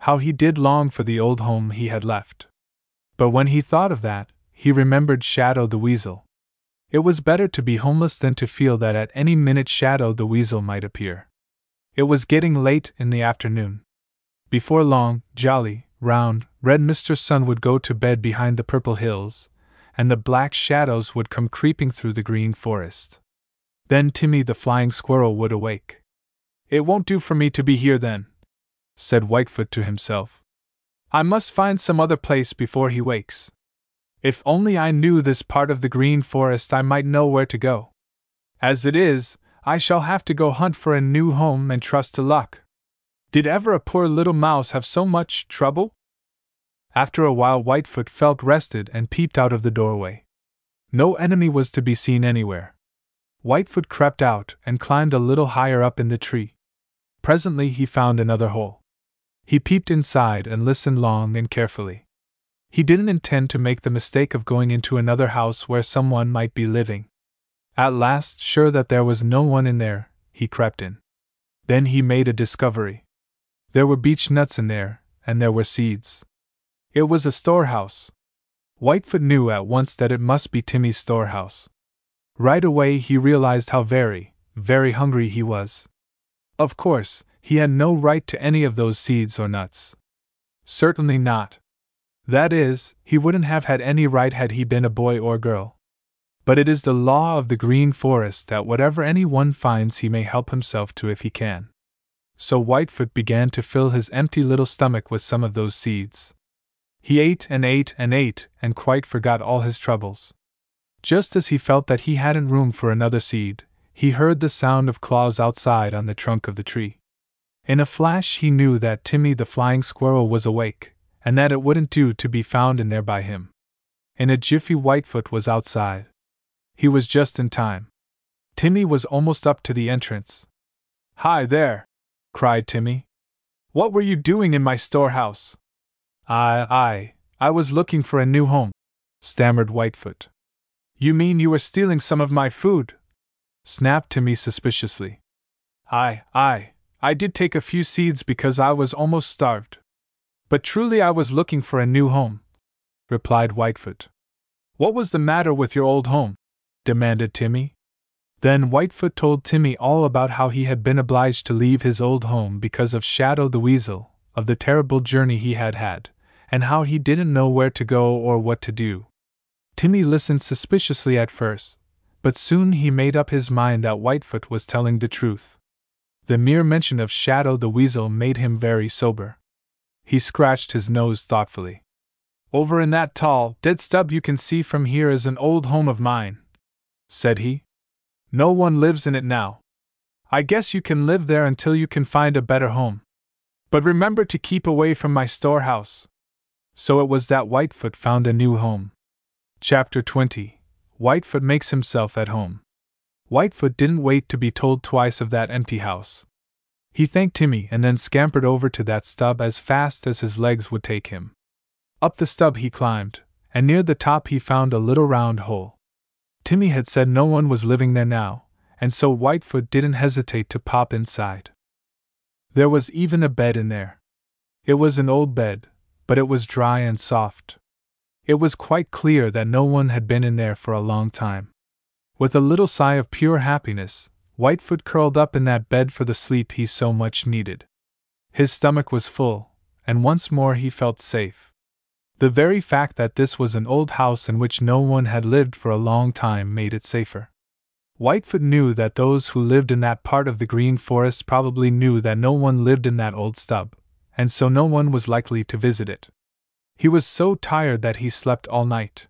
How he did long for the old home he had left. But when he thought of that, he remembered Shadow the Weasel. It was better to be homeless than to feel that at any minute Shadow the Weasel might appear. It was getting late in the afternoon. Before long, jolly, round, red Mr. Sun would go to bed behind the purple hills, and the black shadows would come creeping through the green forest. Then Timmy the flying squirrel would awake. It won't do for me to be here then, said Whitefoot to himself. I must find some other place before he wakes. If only I knew this part of the green forest, I might know where to go. As it is, I shall have to go hunt for a new home and trust to luck. Did ever a poor little mouse have so much trouble? After a while, Whitefoot felt rested and peeped out of the doorway. No enemy was to be seen anywhere. Whitefoot crept out and climbed a little higher up in the tree. Presently he found another hole. He peeped inside and listened long and carefully. He didn't intend to make the mistake of going into another house where someone might be living. At last, sure that there was no one in there, he crept in. Then he made a discovery. There were beech nuts in there, and there were seeds. It was a storehouse. Whitefoot knew at once that it must be Timmy's storehouse. Right away he realized how very, very hungry he was. Of course, he had no right to any of those seeds or nuts. Certainly not. That is, he wouldn't have had any right had he been a boy or girl. But it is the law of the Green Forest that whatever any one finds he may help himself to if he can. So Whitefoot began to fill his empty little stomach with some of those seeds. He ate and ate and ate and quite forgot all his troubles. Just as he felt that he hadn't room for another seed, he heard the sound of claws outside on the trunk of the tree. In a flash, he knew that Timmy the flying squirrel was awake, and that it wouldn't do to be found in there by him. In a jiffy, Whitefoot was outside. He was just in time. Timmy was almost up to the entrance. Hi there! cried Timmy. What were you doing in my storehouse? I, I, I was looking for a new home, stammered Whitefoot. You mean you were stealing some of my food? snapped Timmy suspiciously. I, I, I did take a few seeds because I was almost starved. But truly I was looking for a new home, replied Whitefoot. What was the matter with your old home? demanded Timmy. Then Whitefoot told Timmy all about how he had been obliged to leave his old home because of Shadow the Weasel, of the terrible journey he had had, and how he didn't know where to go or what to do. Timmy listened suspiciously at first, but soon he made up his mind that Whitefoot was telling the truth. The mere mention of Shadow the Weasel made him very sober. He scratched his nose thoughtfully. Over in that tall, dead stub you can see from here is an old home of mine, said he. No one lives in it now. I guess you can live there until you can find a better home. But remember to keep away from my storehouse. So it was that Whitefoot found a new home. Chapter 20 Whitefoot makes himself at home. Whitefoot didn't wait to be told twice of that empty house. He thanked Timmy and then scampered over to that stub as fast as his legs would take him. Up the stub he climbed, and near the top he found a little round hole. Timmy had said no one was living there now, and so Whitefoot didn't hesitate to pop inside. There was even a bed in there. It was an old bed, but it was dry and soft. It was quite clear that no one had been in there for a long time. With a little sigh of pure happiness, Whitefoot curled up in that bed for the sleep he so much needed. His stomach was full, and once more he felt safe. The very fact that this was an old house in which no one had lived for a long time made it safer. Whitefoot knew that those who lived in that part of the Green Forest probably knew that no one lived in that old stub, and so no one was likely to visit it. He was so tired that he slept all night.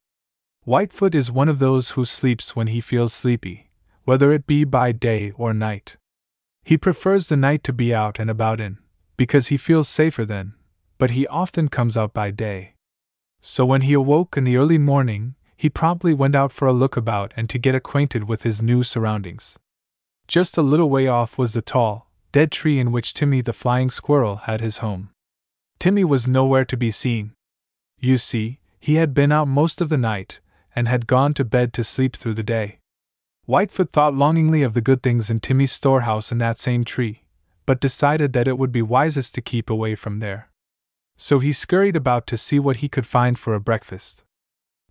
Whitefoot is one of those who sleeps when he feels sleepy, whether it be by day or night. He prefers the night to be out and about in, because he feels safer then, but he often comes out by day. So when he awoke in the early morning, he promptly went out for a look about and to get acquainted with his new surroundings. Just a little way off was the tall, dead tree in which Timmy the flying squirrel had his home. Timmy was nowhere to be seen. You see, he had been out most of the night, and had gone to bed to sleep through the day. Whitefoot thought longingly of the good things in Timmy's storehouse in that same tree, but decided that it would be wisest to keep away from there. So he scurried about to see what he could find for a breakfast.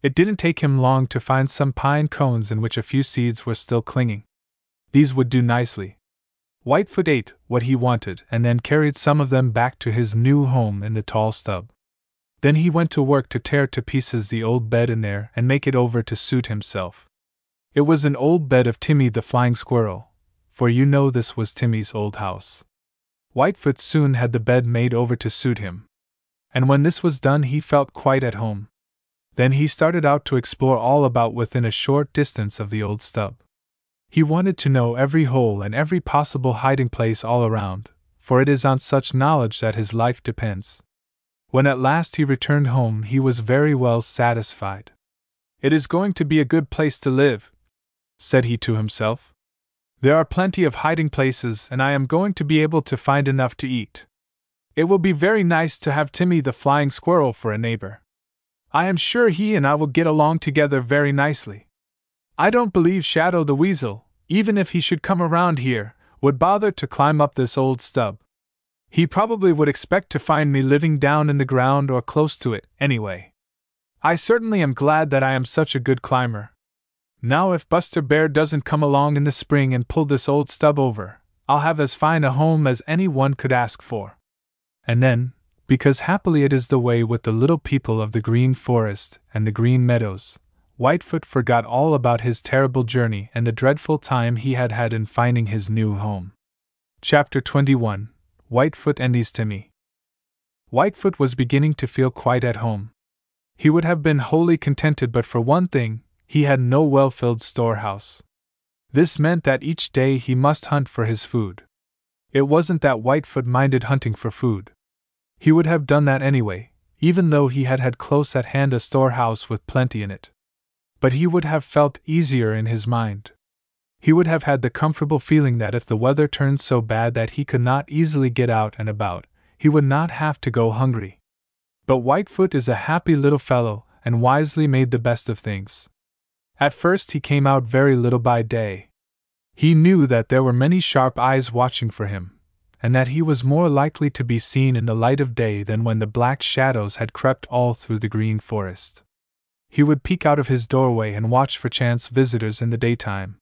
It didn't take him long to find some pine cones in which a few seeds were still clinging. These would do nicely. Whitefoot ate what he wanted and then carried some of them back to his new home in the tall stub. Then he went to work to tear to pieces the old bed in there and make it over to suit himself. It was an old bed of Timmy the Flying Squirrel, for you know this was Timmy's old house. Whitefoot soon had the bed made over to suit him. And when this was done, he felt quite at home. Then he started out to explore all about within a short distance of the old stub. He wanted to know every hole and every possible hiding place all around, for it is on such knowledge that his life depends. When at last he returned home, he was very well satisfied. It is going to be a good place to live, said he to himself. There are plenty of hiding places, and I am going to be able to find enough to eat. It will be very nice to have Timmy the flying squirrel for a neighbor. I am sure he and I will get along together very nicely. I don't believe Shadow the Weasel, even if he should come around here, would bother to climb up this old stub. He probably would expect to find me living down in the ground or close to it, anyway. I certainly am glad that I am such a good climber. Now, if Buster Bear doesn't come along in the spring and pull this old stub over, I'll have as fine a home as any one could ask for. And then, because happily it is the way with the little people of the Green Forest and the Green Meadows, Whitefoot forgot all about his terrible journey and the dreadful time he had had in finding his new home. Chapter 21 Whitefoot envies Timmy. Whitefoot was beginning to feel quite at home. He would have been wholly contented but for one thing he had no well filled storehouse. This meant that each day he must hunt for his food. It wasn't that Whitefoot minded hunting for food. He would have done that anyway, even though he had had close at hand a storehouse with plenty in it. But he would have felt easier in his mind. He would have had the comfortable feeling that if the weather turned so bad that he could not easily get out and about, he would not have to go hungry. But Whitefoot is a happy little fellow, and wisely made the best of things. At first, he came out very little by day. He knew that there were many sharp eyes watching for him, and that he was more likely to be seen in the light of day than when the black shadows had crept all through the green forest. He would peek out of his doorway and watch for chance visitors in the daytime.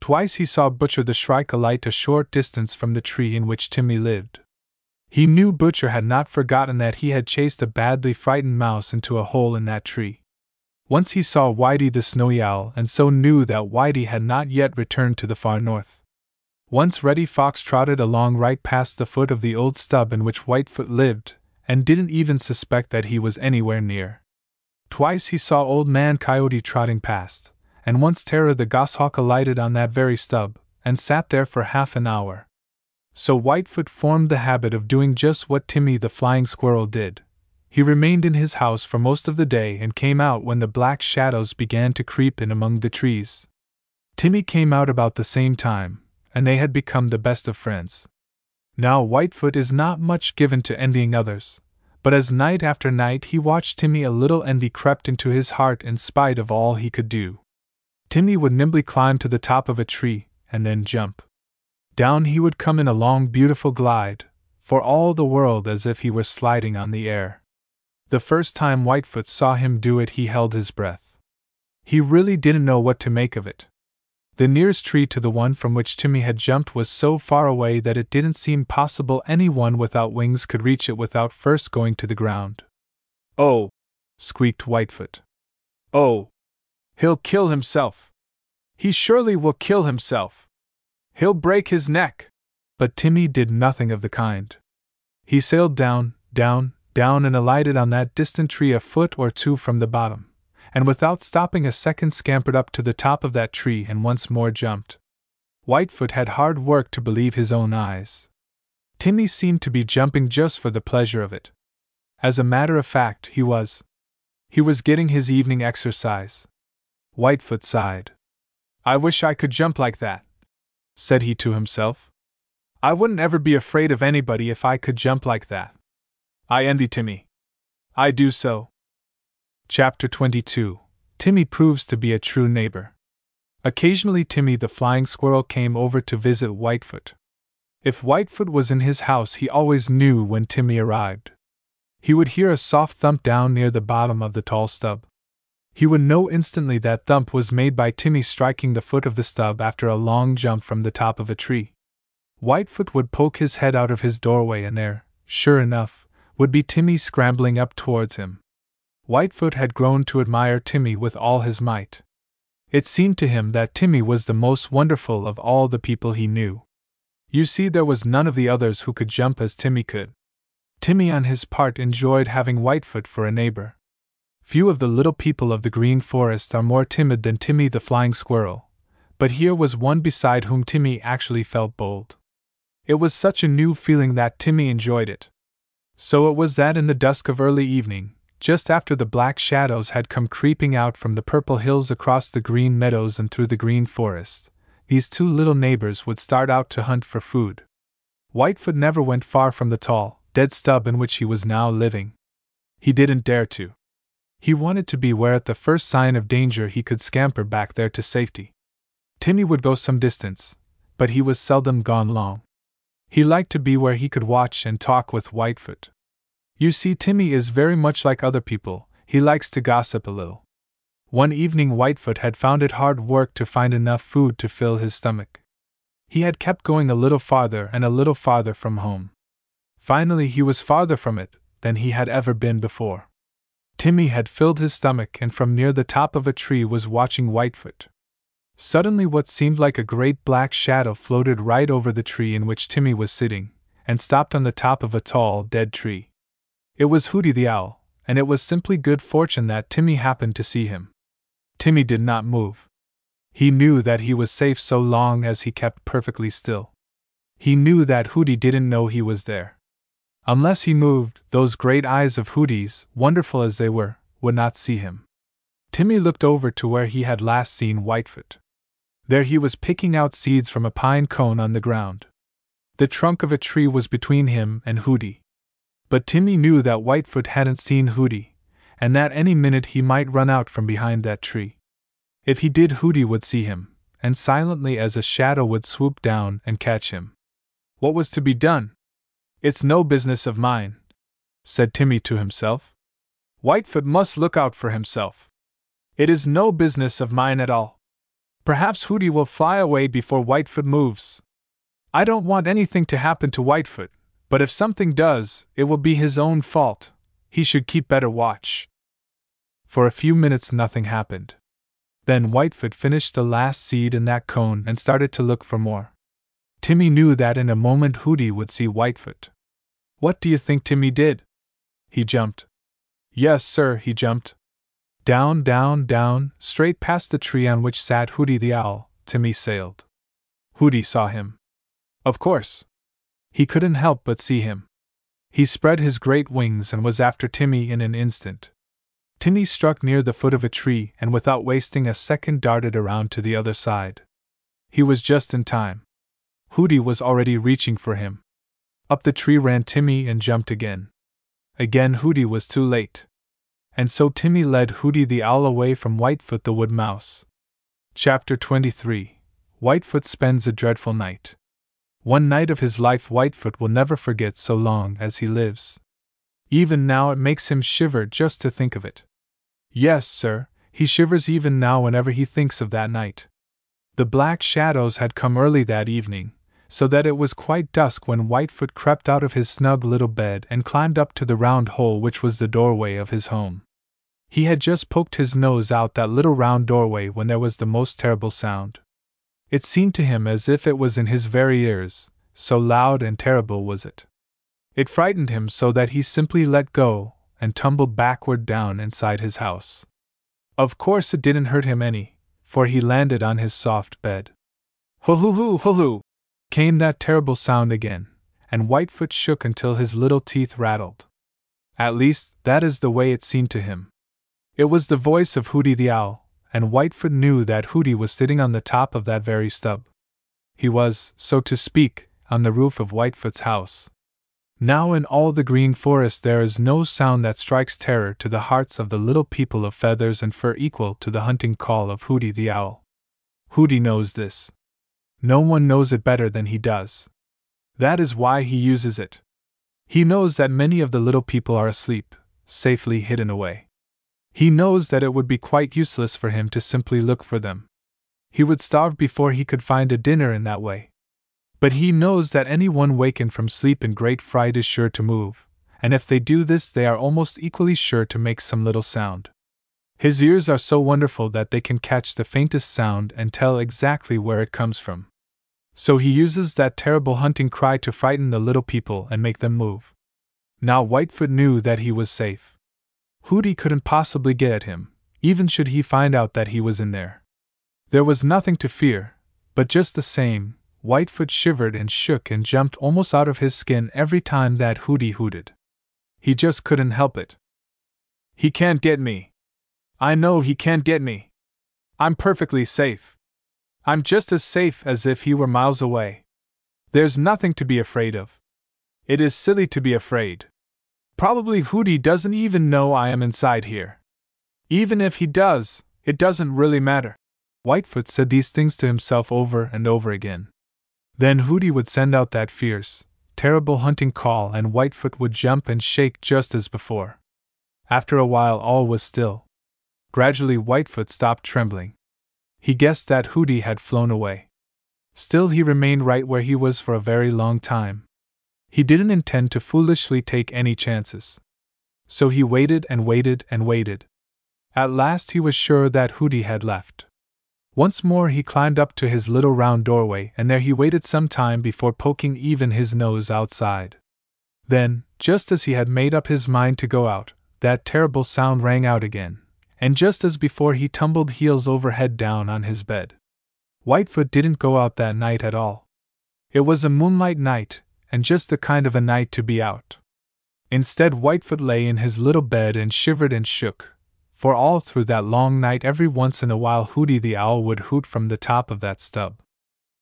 Twice he saw Butcher the Shrike alight a short distance from the tree in which Timmy lived. He knew Butcher had not forgotten that he had chased a badly frightened mouse into a hole in that tree. Once he saw Whitey the Snowy Owl and so knew that Whitey had not yet returned to the far north. Once Reddy Fox trotted along right past the foot of the old stub in which Whitefoot lived, and didn't even suspect that he was anywhere near. Twice he saw Old Man Coyote trotting past, and once Terror the Goshawk alighted on that very stub, and sat there for half an hour. So Whitefoot formed the habit of doing just what Timmy the Flying Squirrel did he remained in his house for most of the day and came out when the black shadows began to creep in among the trees. Timmy came out about the same time, and they had become the best of friends. Now, Whitefoot is not much given to envying others, but as night after night he watched Timmy, a little envy crept into his heart in spite of all he could do. Timmy would nimbly climb to the top of a tree, and then jump. Down he would come in a long, beautiful glide, for all the world as if he were sliding on the air. The first time Whitefoot saw him do it, he held his breath. He really didn't know what to make of it. The nearest tree to the one from which Timmy had jumped was so far away that it didn't seem possible anyone without wings could reach it without first going to the ground. Oh! squeaked Whitefoot. Oh! He'll kill himself! He surely will kill himself! He'll break his neck! But Timmy did nothing of the kind. He sailed down, down, down and alighted on that distant tree a foot or two from the bottom, and without stopping a second scampered up to the top of that tree and once more jumped. Whitefoot had hard work to believe his own eyes. Timmy seemed to be jumping just for the pleasure of it. As a matter of fact, he was. He was getting his evening exercise. Whitefoot sighed. I wish I could jump like that, said he to himself. I wouldn't ever be afraid of anybody if I could jump like that. I envy Timmy. I do so. Chapter 22 Timmy proves to be a true neighbor. Occasionally, Timmy the flying squirrel came over to visit Whitefoot. If Whitefoot was in his house, he always knew when Timmy arrived. He would hear a soft thump down near the bottom of the tall stub. He would know instantly that thump was made by Timmy striking the foot of the stub after a long jump from the top of a tree. Whitefoot would poke his head out of his doorway, and there, sure enough, would be Timmy scrambling up towards him. Whitefoot had grown to admire Timmy with all his might. It seemed to him that Timmy was the most wonderful of all the people he knew. You see, there was none of the others who could jump as Timmy could. Timmy, on his part, enjoyed having Whitefoot for a neighbor. Few of the little people of the Green Forest are more timid than Timmy the Flying Squirrel, but here was one beside whom Timmy actually felt bold. It was such a new feeling that Timmy enjoyed it. So it was that in the dusk of early evening, just after the black shadows had come creeping out from the purple hills across the green meadows and through the green forest, these two little neighbors would start out to hunt for food. Whitefoot never went far from the tall, dead stub in which he was now living. He didn't dare to. He wanted to be where at the first sign of danger he could scamper back there to safety. Timmy would go some distance, but he was seldom gone long. He liked to be where he could watch and talk with Whitefoot. You see, Timmy is very much like other people, he likes to gossip a little. One evening, Whitefoot had found it hard work to find enough food to fill his stomach. He had kept going a little farther and a little farther from home. Finally, he was farther from it than he had ever been before. Timmy had filled his stomach and from near the top of a tree was watching Whitefoot. Suddenly, what seemed like a great black shadow floated right over the tree in which Timmy was sitting, and stopped on the top of a tall, dead tree. It was Hooty the Owl, and it was simply good fortune that Timmy happened to see him. Timmy did not move. He knew that he was safe so long as he kept perfectly still. He knew that Hooty didn't know he was there. Unless he moved, those great eyes of Hooty's, wonderful as they were, would not see him. Timmy looked over to where he had last seen Whitefoot. There he was picking out seeds from a pine cone on the ground. The trunk of a tree was between him and Hooty. But Timmy knew that Whitefoot hadn't seen Hooty, and that any minute he might run out from behind that tree. If he did, Hooty would see him, and silently as a shadow would swoop down and catch him. What was to be done? It's no business of mine, said Timmy to himself. Whitefoot must look out for himself. It is no business of mine at all. Perhaps Hooty will fly away before Whitefoot moves. I don't want anything to happen to Whitefoot, but if something does, it will be his own fault. He should keep better watch. For a few minutes, nothing happened. Then Whitefoot finished the last seed in that cone and started to look for more. Timmy knew that in a moment Hooty would see Whitefoot. What do you think Timmy did? He jumped. Yes, sir, he jumped. Down, down, down, straight past the tree on which sat Hooty the Owl, Timmy sailed. Hooty saw him. Of course. He couldn't help but see him. He spread his great wings and was after Timmy in an instant. Timmy struck near the foot of a tree and without wasting a second darted around to the other side. He was just in time. Hooty was already reaching for him. Up the tree ran Timmy and jumped again. Again Hooty was too late. And so Timmy led Hooty the Owl away from Whitefoot the Wood Mouse. Chapter 23 Whitefoot Spends a Dreadful Night. One night of his life Whitefoot will never forget so long as he lives. Even now it makes him shiver just to think of it. Yes, sir, he shivers even now whenever he thinks of that night. The black shadows had come early that evening, so that it was quite dusk when Whitefoot crept out of his snug little bed and climbed up to the round hole which was the doorway of his home. He had just poked his nose out that little round doorway when there was the most terrible sound. It seemed to him as if it was in his very ears, so loud and terrible was it. It frightened him so that he simply let go and tumbled backward down inside his house. Of course, it didn't hurt him any, for he landed on his soft bed. Hoo hoo! came that terrible sound again, and Whitefoot shook until his little teeth rattled. At least, that is the way it seemed to him. It was the voice of Hooty the Owl, and Whitefoot knew that Hooty was sitting on the top of that very stub. He was, so to speak, on the roof of Whitefoot's house. Now in all the green forest there is no sound that strikes terror to the hearts of the little people of feathers and fur equal to the hunting call of Hooty the Owl. Hooty knows this. No one knows it better than he does. That is why he uses it. He knows that many of the little people are asleep, safely hidden away. He knows that it would be quite useless for him to simply look for them. He would starve before he could find a dinner in that way. But he knows that anyone wakened from sleep in great fright is sure to move, and if they do this, they are almost equally sure to make some little sound. His ears are so wonderful that they can catch the faintest sound and tell exactly where it comes from. So he uses that terrible hunting cry to frighten the little people and make them move. Now Whitefoot knew that he was safe. Hooty couldn't possibly get at him, even should he find out that he was in there. There was nothing to fear, but just the same, Whitefoot shivered and shook and jumped almost out of his skin every time that Hooty hooted. He just couldn't help it. He can't get me. I know he can't get me. I'm perfectly safe. I'm just as safe as if he were miles away. There's nothing to be afraid of. It is silly to be afraid. Probably Hooty doesn't even know I am inside here. Even if he does, it doesn't really matter. Whitefoot said these things to himself over and over again. Then Hooty would send out that fierce, terrible hunting call, and Whitefoot would jump and shake just as before. After a while, all was still. Gradually, Whitefoot stopped trembling. He guessed that Hooty had flown away. Still, he remained right where he was for a very long time. He didn't intend to foolishly take any chances. So he waited and waited and waited. At last, he was sure that Hooty had left. Once more he climbed up to his little round doorway, and there he waited some time before poking even his nose outside. Then, just as he had made up his mind to go out, that terrible sound rang out again, and just as before he tumbled heels over head down on his bed. Whitefoot didn't go out that night at all. It was a moonlight night, and just the kind of a night to be out. Instead, Whitefoot lay in his little bed and shivered and shook, for all through that long night every once in a while Hooty the Owl would hoot from the top of that stub.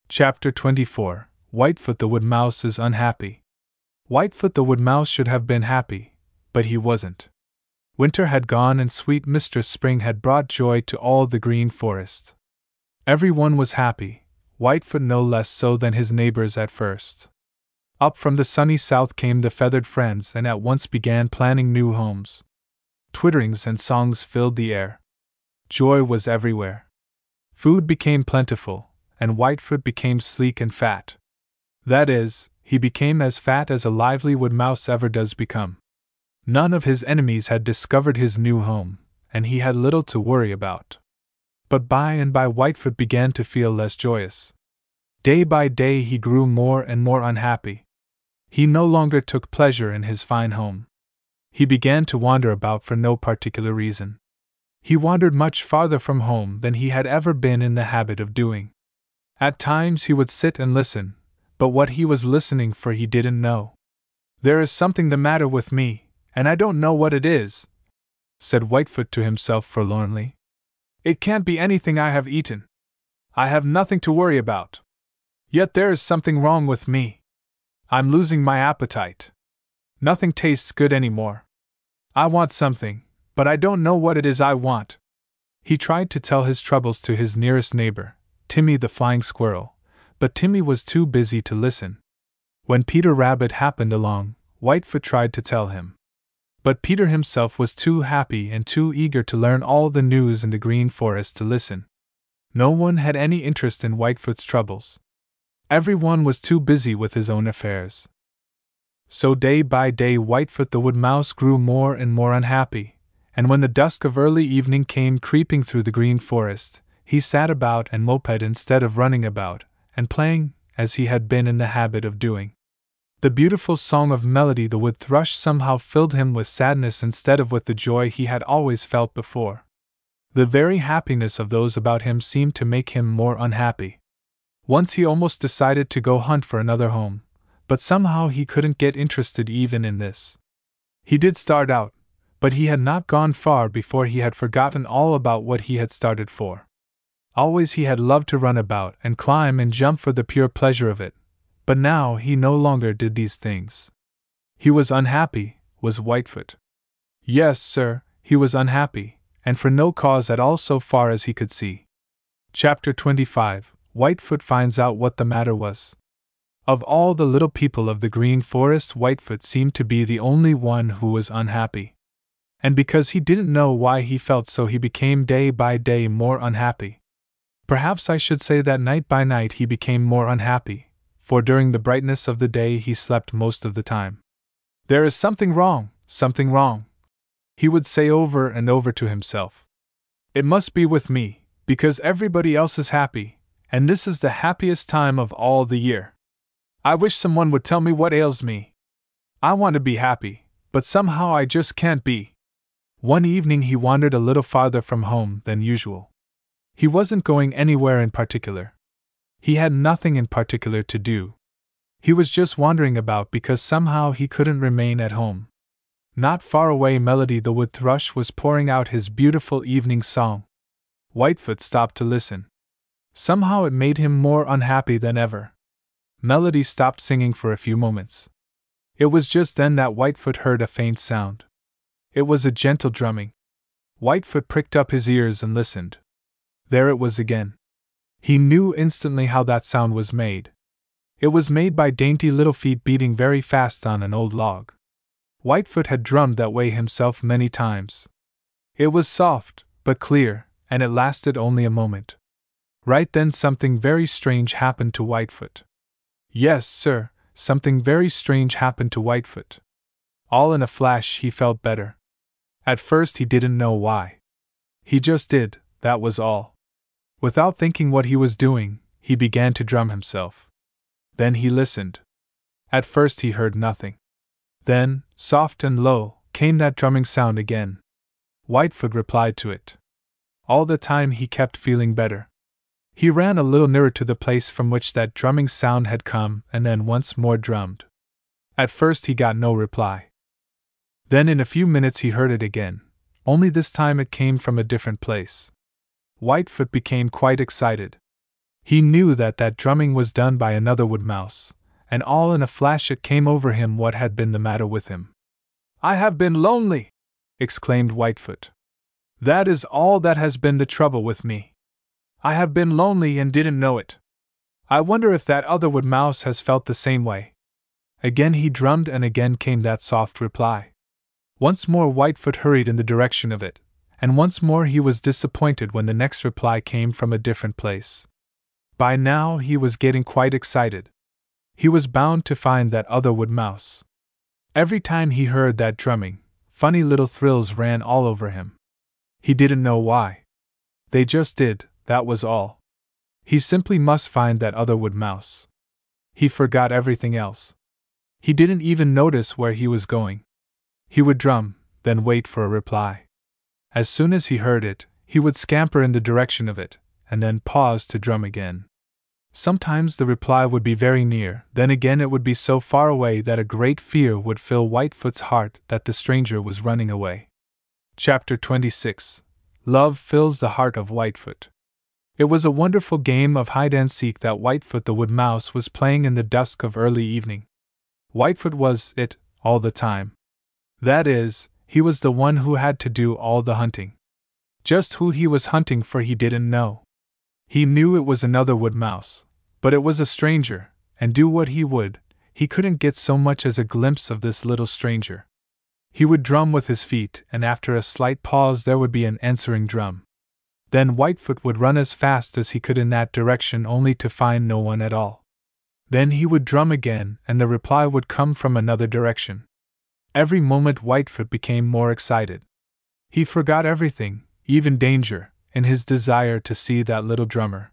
Chapter 24 Whitefoot the Wood Mouse is Unhappy. Whitefoot the Wood Mouse should have been happy, but he wasn't. Winter had gone and sweet Mistress Spring had brought joy to all the green forest. Every one was happy, Whitefoot no less so than his neighbors at first. Up from the sunny south came the feathered friends and at once began planning new homes twitterings and songs filled the air. Joy was everywhere. Food became plentiful, and Whitefoot became sleek and fat. That is, he became as fat as a lively wood mouse ever does become. None of his enemies had discovered his new home, and he had little to worry about. But by and by Whitefoot began to feel less joyous. Day by day he grew more and more unhappy. He no longer took pleasure in his fine home he began to wander about for no particular reason. He wandered much farther from home than he had ever been in the habit of doing. At times he would sit and listen, but what he was listening for he didn't know. There is something the matter with me, and I don't know what it is, said Whitefoot to himself forlornly. It can't be anything I have eaten. I have nothing to worry about. Yet there is something wrong with me. I'm losing my appetite. Nothing tastes good anymore. I want something, but I don't know what it is I want. He tried to tell his troubles to his nearest neighbor, Timmy the Flying Squirrel, but Timmy was too busy to listen. When Peter Rabbit happened along, Whitefoot tried to tell him. But Peter himself was too happy and too eager to learn all the news in the Green Forest to listen. No one had any interest in Whitefoot's troubles. Every one was too busy with his own affairs. So day by day Whitefoot the Wood Mouse grew more and more unhappy, and when the dusk of early evening came creeping through the green forest, he sat about and moped instead of running about, and playing, as he had been in the habit of doing. The beautiful song of melody the wood thrush somehow filled him with sadness instead of with the joy he had always felt before. The very happiness of those about him seemed to make him more unhappy. Once he almost decided to go hunt for another home, but somehow he couldn't get interested even in this. He did start out, but he had not gone far before he had forgotten all about what he had started for. Always he had loved to run about and climb and jump for the pure pleasure of it, but now he no longer did these things. He was unhappy, was Whitefoot. Yes, sir, he was unhappy, and for no cause at all so far as he could see. Chapter 25 Whitefoot finds out what the matter was. Of all the little people of the Green Forest, Whitefoot seemed to be the only one who was unhappy. And because he didn't know why he felt so, he became day by day more unhappy. Perhaps I should say that night by night he became more unhappy, for during the brightness of the day he slept most of the time. There is something wrong, something wrong, he would say over and over to himself. It must be with me, because everybody else is happy, and this is the happiest time of all the year. I wish someone would tell me what ails me. I want to be happy, but somehow I just can't be. One evening he wandered a little farther from home than usual. He wasn't going anywhere in particular. He had nothing in particular to do. He was just wandering about because somehow he couldn't remain at home. Not far away, Melody the wood thrush was pouring out his beautiful evening song. Whitefoot stopped to listen. Somehow it made him more unhappy than ever. Melody stopped singing for a few moments. It was just then that Whitefoot heard a faint sound. It was a gentle drumming. Whitefoot pricked up his ears and listened. There it was again. He knew instantly how that sound was made. It was made by dainty little feet beating very fast on an old log. Whitefoot had drummed that way himself many times. It was soft, but clear, and it lasted only a moment. Right then, something very strange happened to Whitefoot. Yes, sir, something very strange happened to Whitefoot. All in a flash, he felt better. At first, he didn't know why. He just did, that was all. Without thinking what he was doing, he began to drum himself. Then he listened. At first he heard nothing. Then, soft and low, came that drumming sound again. Whitefoot replied to it. All the time he kept feeling better. He ran a little nearer to the place from which that drumming sound had come and then once more drummed. At first he got no reply. Then in a few minutes he heard it again, only this time it came from a different place. Whitefoot became quite excited. He knew that that drumming was done by another wood mouse, and all in a flash it came over him what had been the matter with him. I have been lonely! exclaimed Whitefoot. That is all that has been the trouble with me. I have been lonely and didn't know it. I wonder if that other wood mouse has felt the same way. Again he drummed, and again came that soft reply. Once more Whitefoot hurried in the direction of it, and once more he was disappointed when the next reply came from a different place. By now he was getting quite excited. He was bound to find that other wood mouse. Every time he heard that drumming, funny little thrills ran all over him. He didn't know why. They just did, that was all. He simply must find that other wood mouse. He forgot everything else. He didn't even notice where he was going. He would drum, then wait for a reply. As soon as he heard it, he would scamper in the direction of it, and then pause to drum again. Sometimes the reply would be very near, then again it would be so far away that a great fear would fill Whitefoot's heart that the stranger was running away. Chapter 26 Love Fills the Heart of Whitefoot. It was a wonderful game of hide and seek that Whitefoot the wood mouse was playing in the dusk of early evening. Whitefoot was it all the time. That is, he was the one who had to do all the hunting. Just who he was hunting for he didn't know. He knew it was another wood mouse, but it was a stranger, and do what he would, he couldn't get so much as a glimpse of this little stranger. He would drum with his feet, and after a slight pause there would be an answering drum. Then Whitefoot would run as fast as he could in that direction only to find no one at all. Then he would drum again, and the reply would come from another direction. Every moment Whitefoot became more excited. He forgot everything, even danger, in his desire to see that little drummer.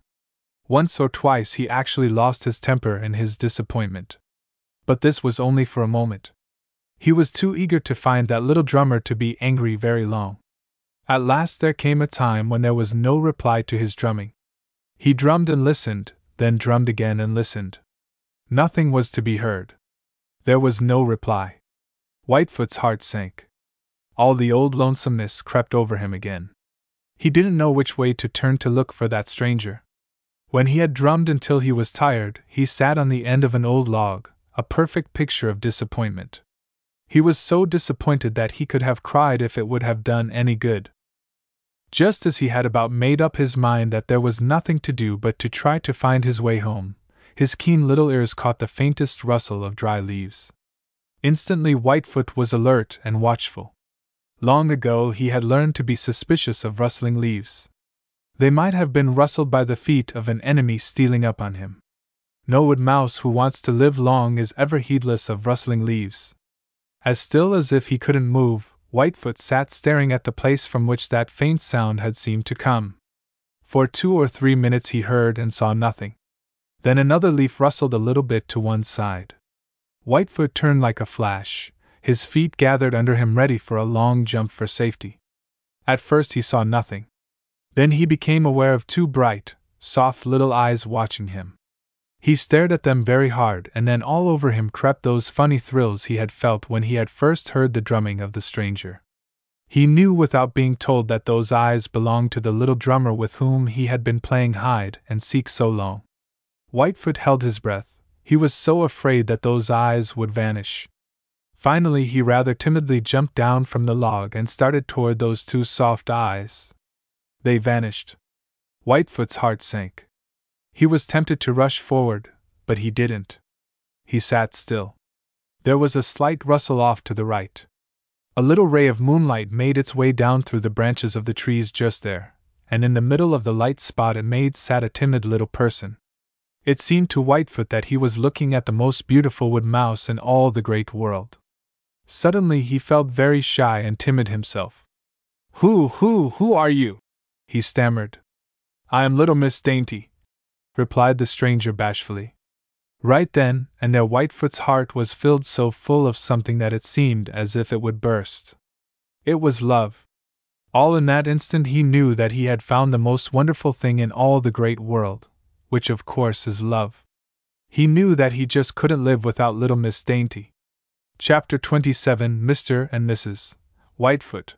Once or twice he actually lost his temper in his disappointment. But this was only for a moment. He was too eager to find that little drummer to be angry very long. At last there came a time when there was no reply to his drumming. He drummed and listened, then drummed again and listened. Nothing was to be heard. There was no reply. Whitefoot's heart sank. All the old lonesomeness crept over him again. He didn't know which way to turn to look for that stranger. When he had drummed until he was tired, he sat on the end of an old log, a perfect picture of disappointment. He was so disappointed that he could have cried if it would have done any good. Just as he had about made up his mind that there was nothing to do but to try to find his way home, his keen little ears caught the faintest rustle of dry leaves. Instantly, Whitefoot was alert and watchful. Long ago, he had learned to be suspicious of rustling leaves. They might have been rustled by the feet of an enemy stealing up on him. No wood mouse who wants to live long is ever heedless of rustling leaves. As still as if he couldn't move, Whitefoot sat staring at the place from which that faint sound had seemed to come. For two or three minutes he heard and saw nothing. Then another leaf rustled a little bit to one side. Whitefoot turned like a flash, his feet gathered under him ready for a long jump for safety. At first he saw nothing. Then he became aware of two bright, soft little eyes watching him. He stared at them very hard, and then all over him crept those funny thrills he had felt when he had first heard the drumming of the stranger. He knew without being told that those eyes belonged to the little drummer with whom he had been playing hide and seek so long. Whitefoot held his breath, he was so afraid that those eyes would vanish. Finally, he rather timidly jumped down from the log and started toward those two soft eyes. They vanished. Whitefoot's heart sank. He was tempted to rush forward, but he didn't. He sat still. There was a slight rustle off to the right. A little ray of moonlight made its way down through the branches of the trees just there, and in the middle of the light spot it made sat a timid little person. It seemed to Whitefoot that he was looking at the most beautiful wood mouse in all the great world. Suddenly he felt very shy and timid himself. Who, who, who are you? he stammered. I am little Miss Dainty, replied the stranger bashfully. Right then and there Whitefoot's heart was filled so full of something that it seemed as if it would burst. It was love. All in that instant he knew that he had found the most wonderful thing in all the great world which of course is love. He knew that he just couldn't live without little Miss Dainty. Chapter 27 Mr. and Mrs. Whitefoot.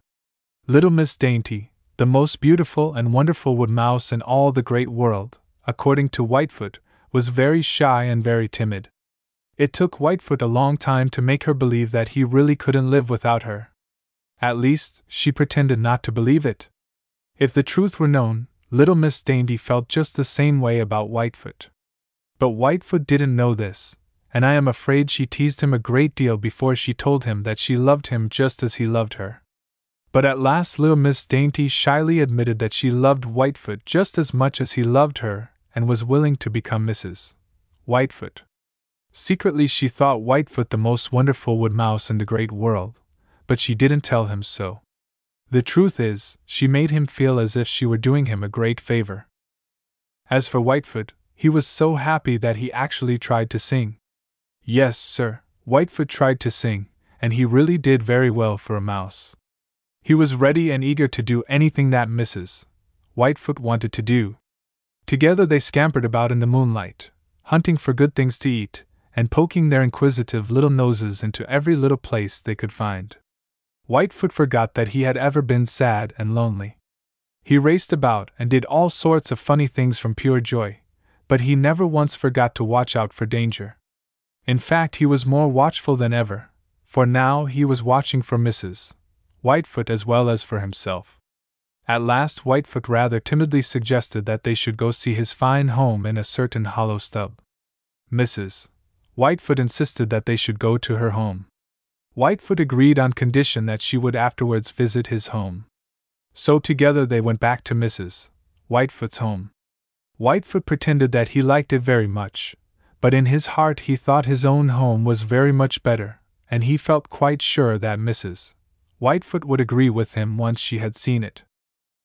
Little Miss Dainty, the most beautiful and wonderful wood mouse in all the great world, according to Whitefoot, was very shy and very timid. It took Whitefoot a long time to make her believe that he really couldn't live without her. At least, she pretended not to believe it. If the truth were known, Little Miss Dainty felt just the same way about Whitefoot. But Whitefoot didn't know this, and I am afraid she teased him a great deal before she told him that she loved him just as he loved her. But at last little Miss Dainty shyly admitted that she loved Whitefoot just as much as he loved her, and was willing to become Mrs. Whitefoot. Secretly, she thought Whitefoot the most wonderful wood mouse in the great world, but she didn't tell him so. The truth is, she made him feel as if she were doing him a great favor. As for Whitefoot, he was so happy that he actually tried to sing. Yes, sir, Whitefoot tried to sing, and he really did very well for a mouse. He was ready and eager to do anything that Mrs. Whitefoot wanted to do. Together they scampered about in the moonlight, hunting for good things to eat, and poking their inquisitive little noses into every little place they could find. Whitefoot forgot that he had ever been sad and lonely. He raced about and did all sorts of funny things from pure joy, but he never once forgot to watch out for danger. In fact, he was more watchful than ever, for now he was watching for Mrs. Whitefoot as well as for himself. At last, Whitefoot rather timidly suggested that they should go see his fine home in a certain hollow stub. Mrs. Whitefoot insisted that they should go to her home. Whitefoot agreed on condition that she would afterwards visit his home. So together they went back to Mrs. Whitefoot's home. Whitefoot pretended that he liked it very much, but in his heart he thought his own home was very much better, and he felt quite sure that Mrs. Whitefoot would agree with him once she had seen it.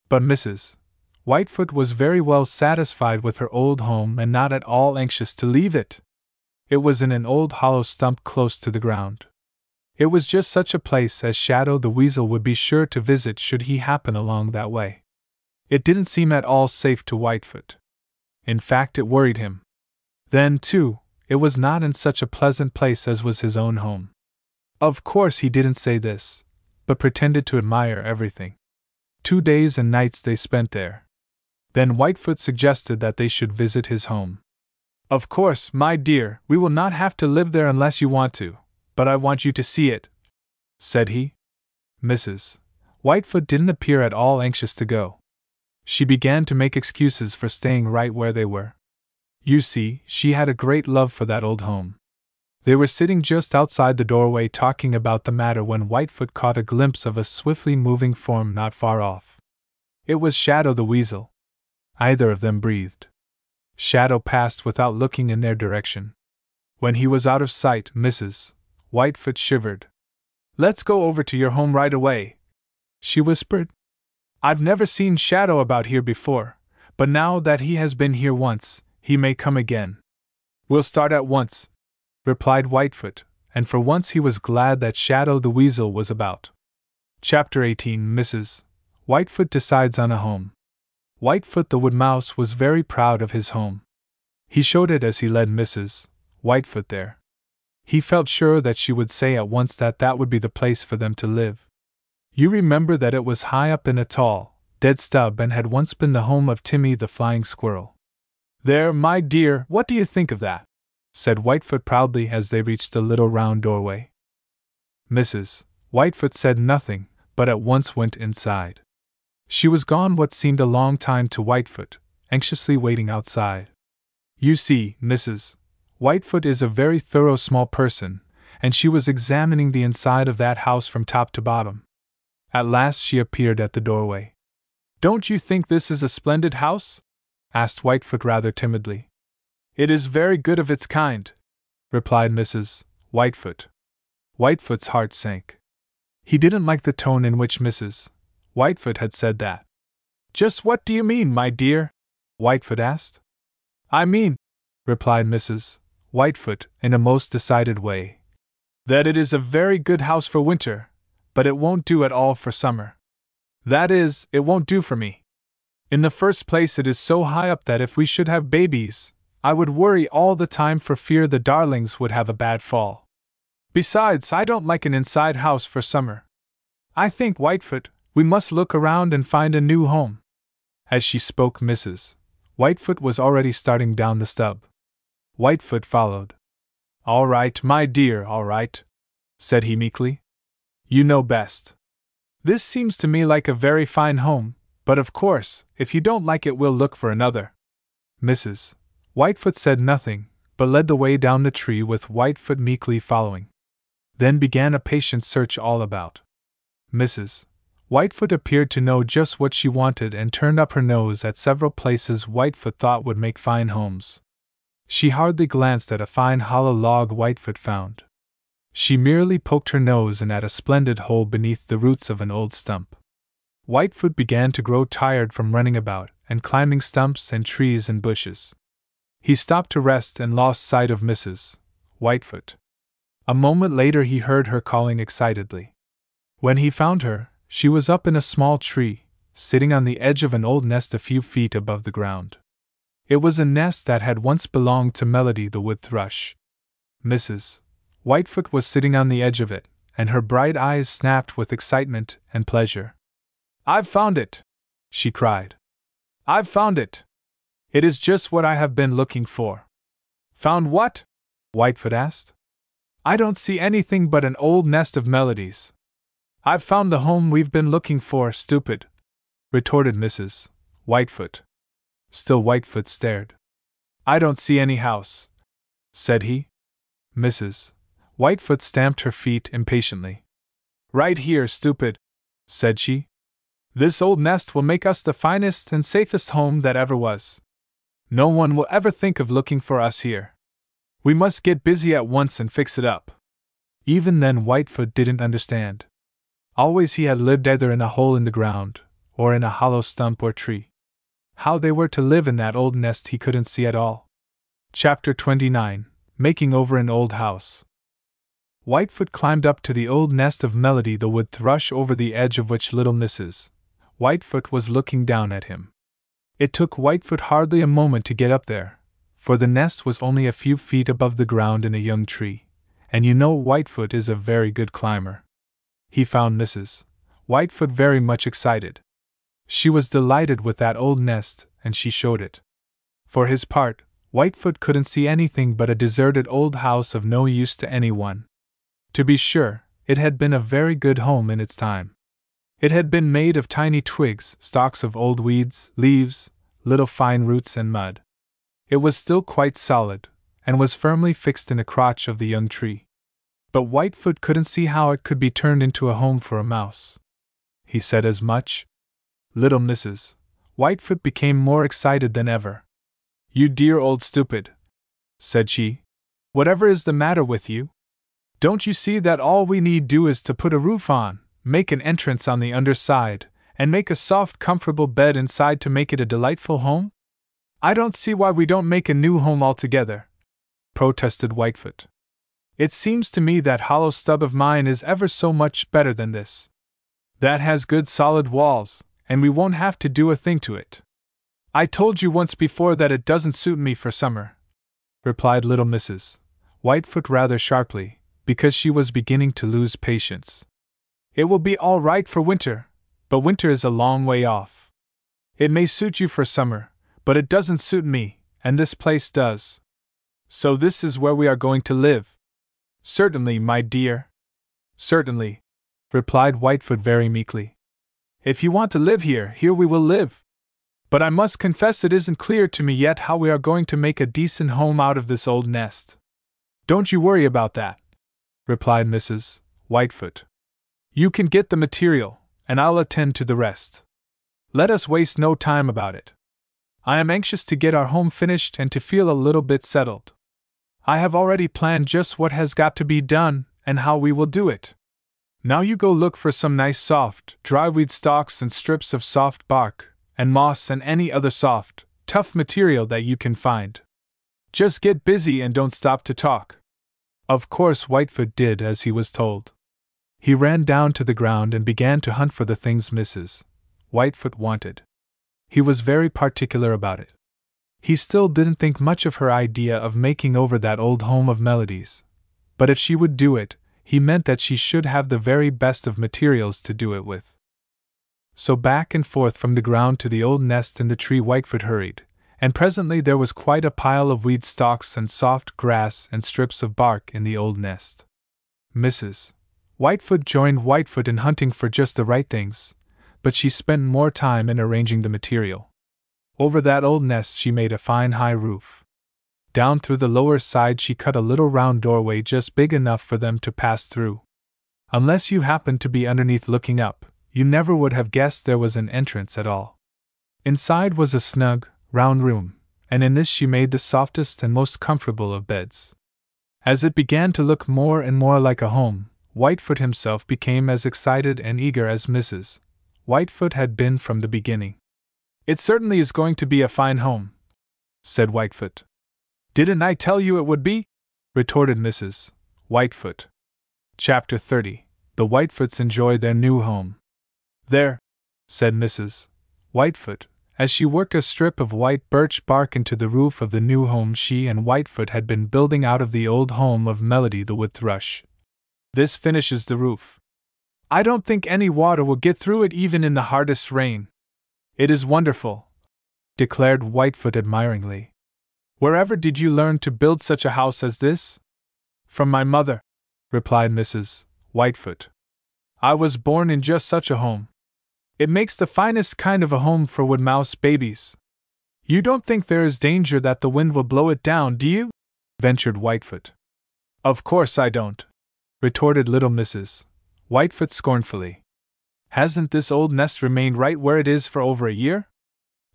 But Mrs. Whitefoot was very well satisfied with her old home and not at all anxious to leave it. It was in an old hollow stump close to the ground. It was just such a place as Shadow the Weasel would be sure to visit should he happen along that way. It didn't seem at all safe to Whitefoot. In fact, it worried him. Then, too, it was not in such a pleasant place as was his own home. Of course, he didn't say this, but pretended to admire everything. Two days and nights they spent there. Then Whitefoot suggested that they should visit his home. Of course, my dear, we will not have to live there unless you want to, but I want you to see it, said he. Mrs. Whitefoot didn't appear at all anxious to go. She began to make excuses for staying right where they were. You see, she had a great love for that old home. They were sitting just outside the doorway talking about the matter when Whitefoot caught a glimpse of a swiftly moving form not far off. It was Shadow the Weasel. Either of them breathed. Shadow passed without looking in their direction. When he was out of sight, Mrs. Whitefoot shivered. Let's go over to your home right away, she whispered. I've never seen Shadow about here before, but now that he has been here once, he may come again. We'll start at once, replied Whitefoot, and for once he was glad that Shadow the Weasel was about. Chapter 18 Mrs. Whitefoot decides on a home. Whitefoot the Wood Mouse was very proud of his home. He showed it as he led Mrs. Whitefoot there. He felt sure that she would say at once that that would be the place for them to live. You remember that it was high up in a tall, dead stub and had once been the home of Timmy the Flying Squirrel. There, my dear, what do you think of that? Said Whitefoot proudly as they reached the little round doorway. Mrs. Whitefoot said nothing, but at once went inside. She was gone what seemed a long time to Whitefoot, anxiously waiting outside. You see, Mrs. Whitefoot is a very thorough small person, and she was examining the inside of that house from top to bottom. At last she appeared at the doorway. Don't you think this is a splendid house? asked Whitefoot rather timidly. It is very good of its kind, replied Mrs. Whitefoot. Whitefoot's heart sank. He didn't like the tone in which Mrs. Whitefoot had said that. Just what do you mean, my dear? Whitefoot asked. I mean, replied Mrs. Whitefoot in a most decided way, that it is a very good house for winter, but it won't do at all for summer. That is, it won't do for me. In the first place, it is so high up that if we should have babies, I would worry all the time for fear the darlings would have a bad fall. Besides, I don't like an inside house for summer. I think, Whitefoot, we must look around and find a new home. As she spoke, Mrs. Whitefoot was already starting down the stub. Whitefoot followed. All right, my dear, all right, said he meekly. You know best. This seems to me like a very fine home, but of course, if you don't like it, we'll look for another. Mrs. Whitefoot said nothing, but led the way down the tree with Whitefoot meekly following. Then began a patient search all about. Mrs. Whitefoot appeared to know just what she wanted and turned up her nose at several places Whitefoot thought would make fine homes. She hardly glanced at a fine hollow log Whitefoot found. She merely poked her nose in at a splendid hole beneath the roots of an old stump. Whitefoot began to grow tired from running about and climbing stumps and trees and bushes. He stopped to rest and lost sight of Mrs. Whitefoot. A moment later he heard her calling excitedly. When he found her, she was up in a small tree, sitting on the edge of an old nest a few feet above the ground. It was a nest that had once belonged to Melody the wood thrush. Mrs. Whitefoot was sitting on the edge of it, and her bright eyes snapped with excitement and pleasure. I've found it! she cried. I've found it! It is just what I have been looking for. Found what? Whitefoot asked. I don't see anything but an old nest of Melody's, I've found the home we've been looking for, stupid, retorted Mrs. Whitefoot. Still Whitefoot stared. I don't see any house, said he. Mrs. Whitefoot stamped her feet impatiently. Right here, stupid, said she. This old nest will make us the finest and safest home that ever was. No one will ever think of looking for us here. We must get busy at once and fix it up. Even then, Whitefoot didn't understand. Always he had lived either in a hole in the ground, or in a hollow stump or tree. How they were to live in that old nest he couldn't see at all. Chapter 29 making over an old house. Whitefoot climbed up to the old nest of Melody the wood thrush over the edge of which little Mrs. Whitefoot was looking down at him. It took Whitefoot hardly a moment to get up there, for the nest was only a few feet above the ground in a young tree, and you know Whitefoot is a very good climber. He found Mrs. Whitefoot very much excited. She was delighted with that old nest, and she showed it. For his part, Whitefoot couldn't see anything but a deserted old house of no use to anyone. To be sure, it had been a very good home in its time. It had been made of tiny twigs, stalks of old weeds, leaves, little fine roots, and mud. It was still quite solid, and was firmly fixed in a crotch of the young tree. But Whitefoot couldn't see how it could be turned into a home for a mouse. He said as much. Little Mrs. Whitefoot became more excited than ever. You dear old stupid, said she. Whatever is the matter with you? Don't you see that all we need do is to put a roof on, make an entrance on the underside, and make a soft, comfortable bed inside to make it a delightful home? I don't see why we don't make a new home altogether, protested Whitefoot. It seems to me that hollow stub of mine is ever so much better than this. That has good solid walls, and we won't have to do a thing to it. I told you once before that it doesn't suit me for summer, replied little Mrs. Whitefoot rather sharply, because she was beginning to lose patience. It will be all right for winter, but winter is a long way off. It may suit you for summer, but it doesn't suit me, and this place does. So this is where we are going to live. Certainly, my dear. Certainly, replied Whitefoot very meekly. If you want to live here, here we will live. But I must confess it isn't clear to me yet how we are going to make a decent home out of this old nest. Don't you worry about that, replied Mrs. Whitefoot. You can get the material, and I'll attend to the rest. Let us waste no time about it. I am anxious to get our home finished and to feel a little bit settled. I have already planned just what has got to be done and how we will do it. Now you go look for some nice soft, dry weed stalks and strips of soft bark, and moss and any other soft, tough material that you can find. Just get busy and don't stop to talk. Of course, Whitefoot did as he was told. He ran down to the ground and began to hunt for the things Mrs. Whitefoot wanted. He was very particular about it. He still didn't think much of her idea of making over that old home of Melody's. But if she would do it, he meant that she should have the very best of materials to do it with. So back and forth from the ground to the old nest in the tree Whitefoot hurried, and presently there was quite a pile of weed stalks and soft grass and strips of bark in the old nest. Mrs. Whitefoot joined Whitefoot in hunting for just the right things, but she spent more time in arranging the material. Over that old nest she made a fine high roof. Down through the lower side, she cut a little round doorway just big enough for them to pass through. Unless you happened to be underneath looking up, you never would have guessed there was an entrance at all. Inside was a snug, round room, and in this she made the softest and most comfortable of beds. As it began to look more and more like a home, Whitefoot himself became as excited and eager as Mrs. Whitefoot had been from the beginning. It certainly is going to be a fine home, said Whitefoot. Didn't I tell you it would be? retorted Mrs. Whitefoot. Chapter 30 The Whitefoots Enjoy Their New Home. There, said Mrs. Whitefoot, as she worked a strip of white birch bark into the roof of the new home she and Whitefoot had been building out of the old home of Melody the wood thrush. This finishes the roof. I don't think any water will get through it even in the hardest rain. It is wonderful, declared Whitefoot admiringly. Wherever did you learn to build such a house as this? From my mother, replied Mrs. Whitefoot. I was born in just such a home. It makes the finest kind of a home for woodmouse babies. You don't think there is danger that the wind will blow it down, do you? ventured Whitefoot. Of course I don't, retorted little Mrs. Whitefoot scornfully. Hasn't this old nest remained right where it is for over a year?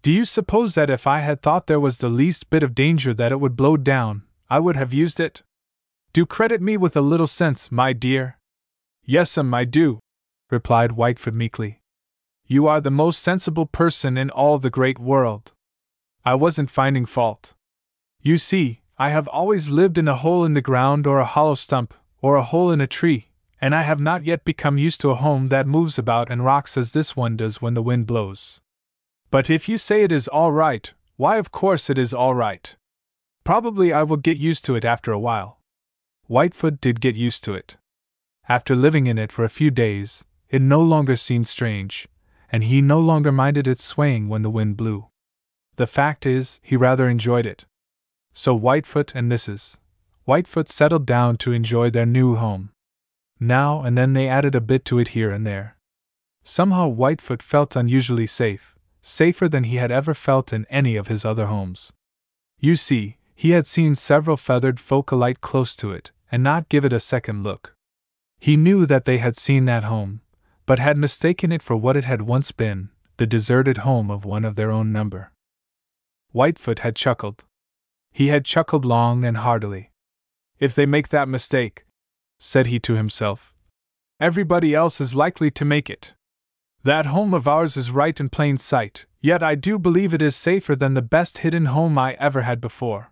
Do you suppose that if I had thought there was the least bit of danger that it would blow down, I would have used it? Do credit me with a little sense, my dear. Yes'm, I do, replied Whitefoot meekly. You are the most sensible person in all the great world. I wasn't finding fault. You see, I have always lived in a hole in the ground or a hollow stump, or a hole in a tree, and I have not yet become used to a home that moves about and rocks as this one does when the wind blows. But if you say it is all right, why, of course it is all right. Probably I will get used to it after a while. Whitefoot did get used to it. After living in it for a few days, it no longer seemed strange, and he no longer minded its swaying when the wind blew. The fact is, he rather enjoyed it. So Whitefoot and Mrs. Whitefoot settled down to enjoy their new home. Now and then they added a bit to it here and there. Somehow Whitefoot felt unusually safe, safer than he had ever felt in any of his other homes. You see, he had seen several feathered folk alight close to it, and not give it a second look. He knew that they had seen that home, but had mistaken it for what it had once been the deserted home of one of their own number. Whitefoot had chuckled. He had chuckled long and heartily. If they make that mistake, said he to himself, everybody else is likely to make it. That home of ours is right in plain sight, yet I do believe it is safer than the best hidden home I ever had before.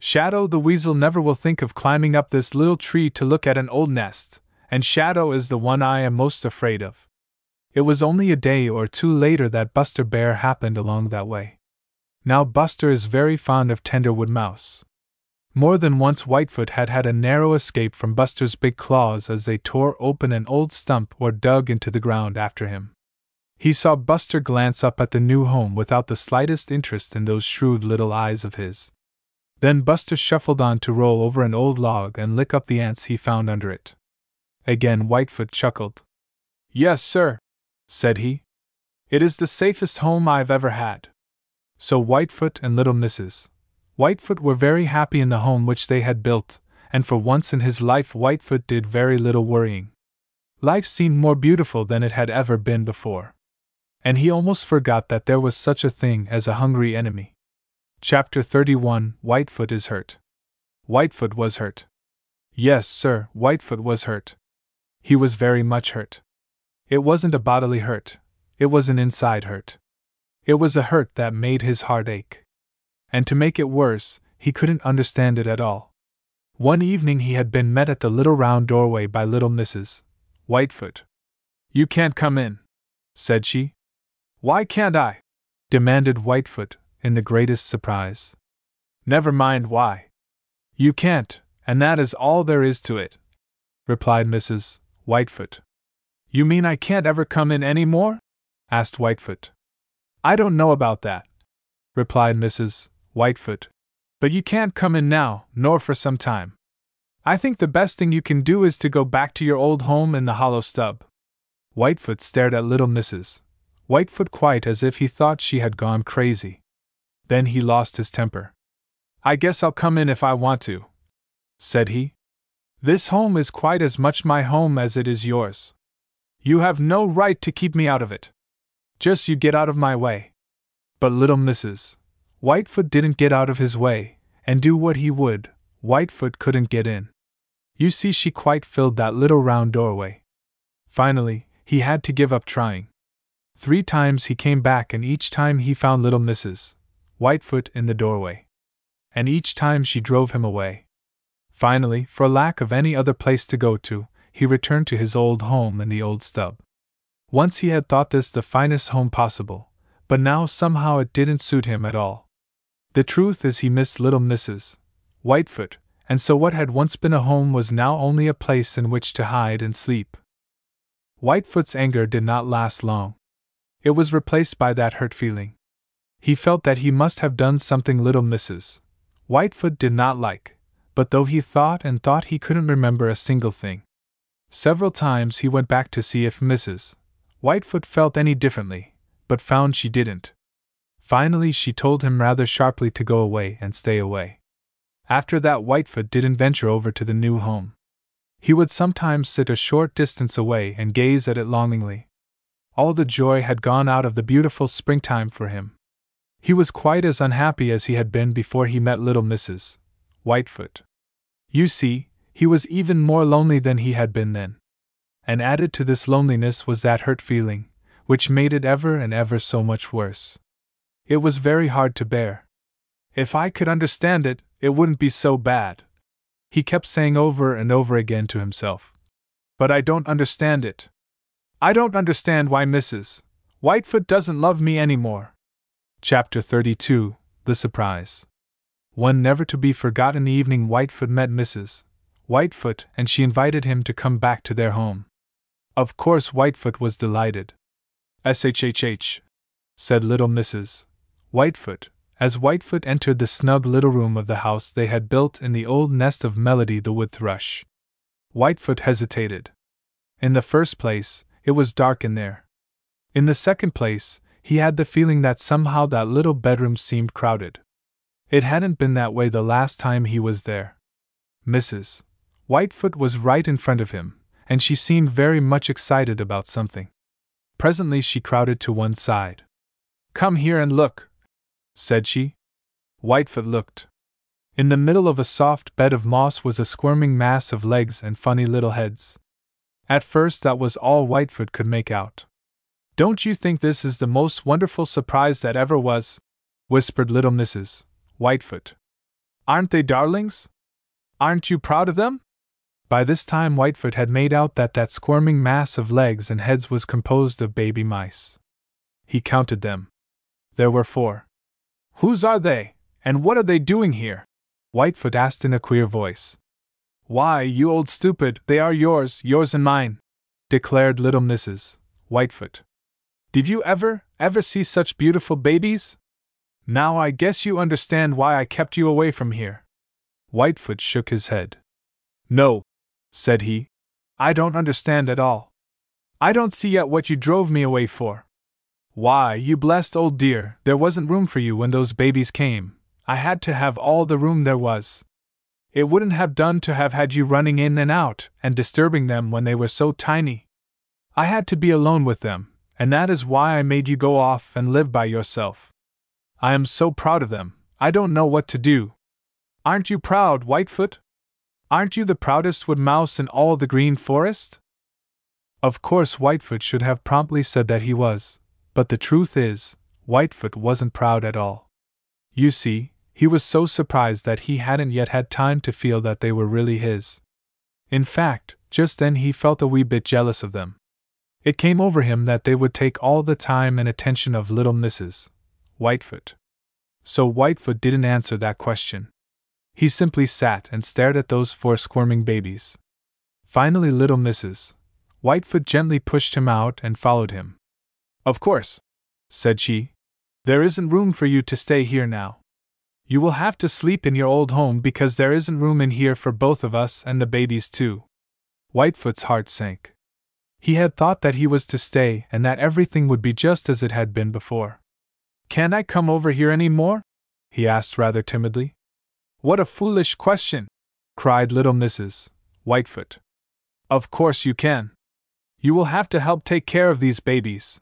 Shadow the Weasel never will think of climbing up this little tree to look at an old nest, and Shadow is the one I am most afraid of. It was only a day or two later that Buster Bear happened along that way. Now, Buster is very fond of tender Wood Mouse. More than once Whitefoot had had a narrow escape from Buster's big claws as they tore open an old stump or dug into the ground after him. He saw Buster glance up at the new home without the slightest interest in those shrewd little eyes of his. Then Buster shuffled on to roll over an old log and lick up the ants he found under it. Again Whitefoot chuckled. Yes, sir, said he. It is the safest home I've ever had. So Whitefoot and little Mrs. Whitefoot were very happy in the home which they had built, and for once in his life Whitefoot did very little worrying. Life seemed more beautiful than it had ever been before. And he almost forgot that there was such a thing as a hungry enemy. Chapter 31 Whitefoot is Hurt. Whitefoot was hurt. Yes, sir, Whitefoot was hurt. He was very much hurt. It wasn't a bodily hurt, it was an inside hurt. It was a hurt that made his heart ache. And to make it worse, he couldn't understand it at all. One evening he had been met at the little round doorway by little Mrs. Whitefoot. You can't come in, said she. Why can't I? demanded Whitefoot, in the greatest surprise. Never mind why. You can't, and that is all there is to it, replied Mrs. Whitefoot. You mean I can't ever come in any more? asked Whitefoot. I don't know about that, replied Mrs. Whitefoot. But you can't come in now, nor for some time. I think the best thing you can do is to go back to your old home in the hollow stub. Whitefoot stared at little Mrs. Whitefoot quite as if he thought she had gone crazy. Then he lost his temper. I guess I'll come in if I want to, said he. This home is quite as much my home as it is yours. You have no right to keep me out of it. Just you get out of my way. But little Mrs. Whitefoot didn't get out of his way, and do what he would, Whitefoot couldn't get in. You see, she quite filled that little round doorway. Finally, he had to give up trying. Three times he came back, and each time he found little Mrs. Whitefoot in the doorway. And each time she drove him away. Finally, for lack of any other place to go to, he returned to his old home in the old stub. Once he had thought this the finest home possible, but now somehow it didn't suit him at all. The truth is, he missed little Mrs. Whitefoot, and so what had once been a home was now only a place in which to hide and sleep. Whitefoot's anger did not last long. It was replaced by that hurt feeling. He felt that he must have done something little Mrs. Whitefoot did not like, but though he thought and thought he couldn't remember a single thing. Several times he went back to see if Mrs. Whitefoot felt any differently, but found she didn't. Finally, she told him rather sharply to go away and stay away. After that, Whitefoot didn't venture over to the new home. He would sometimes sit a short distance away and gaze at it longingly. All the joy had gone out of the beautiful springtime for him. He was quite as unhappy as he had been before he met little Mrs. Whitefoot. You see, he was even more lonely than he had been then. And added to this loneliness was that hurt feeling, which made it ever and ever so much worse. It was very hard to bear. If I could understand it, it wouldn't be so bad. He kept saying over and over again to himself. But I don't understand it. I don't understand why Mrs. Whitefoot doesn't love me any more. Chapter 32 The Surprise. One never to be forgotten evening, Whitefoot met Mrs. Whitefoot, and she invited him to come back to their home. Of course, Whitefoot was delighted. SHHH, said little Mrs. Whitefoot, as Whitefoot entered the snug little room of the house they had built in the old nest of Melody the wood thrush. Whitefoot hesitated. In the first place, it was dark in there. In the second place, he had the feeling that somehow that little bedroom seemed crowded. It hadn't been that way the last time he was there. Mrs. Whitefoot was right in front of him, and she seemed very much excited about something. Presently she crowded to one side. Come here and look, said she. Whitefoot looked. In the middle of a soft bed of moss was a squirming mass of legs and funny little heads. At first, that was all Whitefoot could make out. Don't you think this is the most wonderful surprise that ever was? whispered little Mrs. Whitefoot. Aren't they darlings? Aren't you proud of them? By this time, Whitefoot had made out that that squirming mass of legs and heads was composed of baby mice. He counted them. There were four. Whose are they, and what are they doing here? Whitefoot asked in a queer voice. Why, you old stupid, they are yours, yours and mine, declared little Mrs. Whitefoot. Did you ever, ever see such beautiful babies? Now I guess you understand why I kept you away from here. Whitefoot shook his head. No, said he. I don't understand at all. I don't see yet what you drove me away for. Why, you blessed old dear, there wasn't room for you when those babies came. I had to have all the room there was. It wouldn't have done to have had you running in and out and disturbing them when they were so tiny. I had to be alone with them, and that is why I made you go off and live by yourself. I am so proud of them, I don't know what to do. Aren't you proud, Whitefoot? Aren't you the proudest wood mouse in all the Green Forest? Of course, Whitefoot should have promptly said that he was, but the truth is, Whitefoot wasn't proud at all. You see, he was so surprised that he hadn't yet had time to feel that they were really his. In fact, just then he felt a wee bit jealous of them. It came over him that they would take all the time and attention of little Mrs. Whitefoot. So Whitefoot didn't answer that question. He simply sat and stared at those four squirming babies. Finally, little Mrs. Whitefoot gently pushed him out and followed him. Of course, said she. There isn't room for you to stay here now. You will have to sleep in your old home because there isn't room in here for both of us and the babies, too. Whitefoot's heart sank. He had thought that he was to stay and that everything would be just as it had been before. Can I come over here any more? he asked rather timidly. What a foolish question! cried little Mrs. Whitefoot. Of course you can. You will have to help take care of these babies.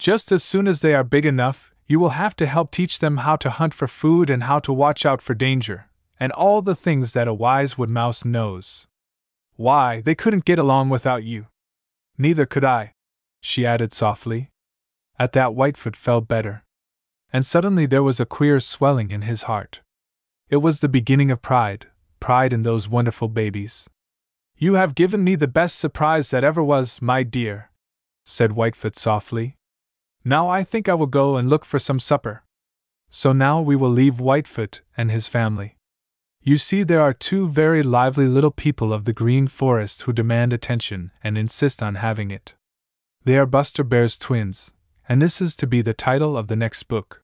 Just as soon as they are big enough, you will have to help teach them how to hunt for food and how to watch out for danger, and all the things that a wise wood mouse knows. Why, they couldn't get along without you. Neither could I, she added softly. At that, Whitefoot felt better. And suddenly there was a queer swelling in his heart. It was the beginning of pride, pride in those wonderful babies. You have given me the best surprise that ever was, my dear, said Whitefoot softly. Now I think I will go and look for some supper. So now we will leave Whitefoot and his family. You see, there are two very lively little people of the Green Forest who demand attention and insist on having it. They are Buster Bear's twins, and this is to be the title of the next book.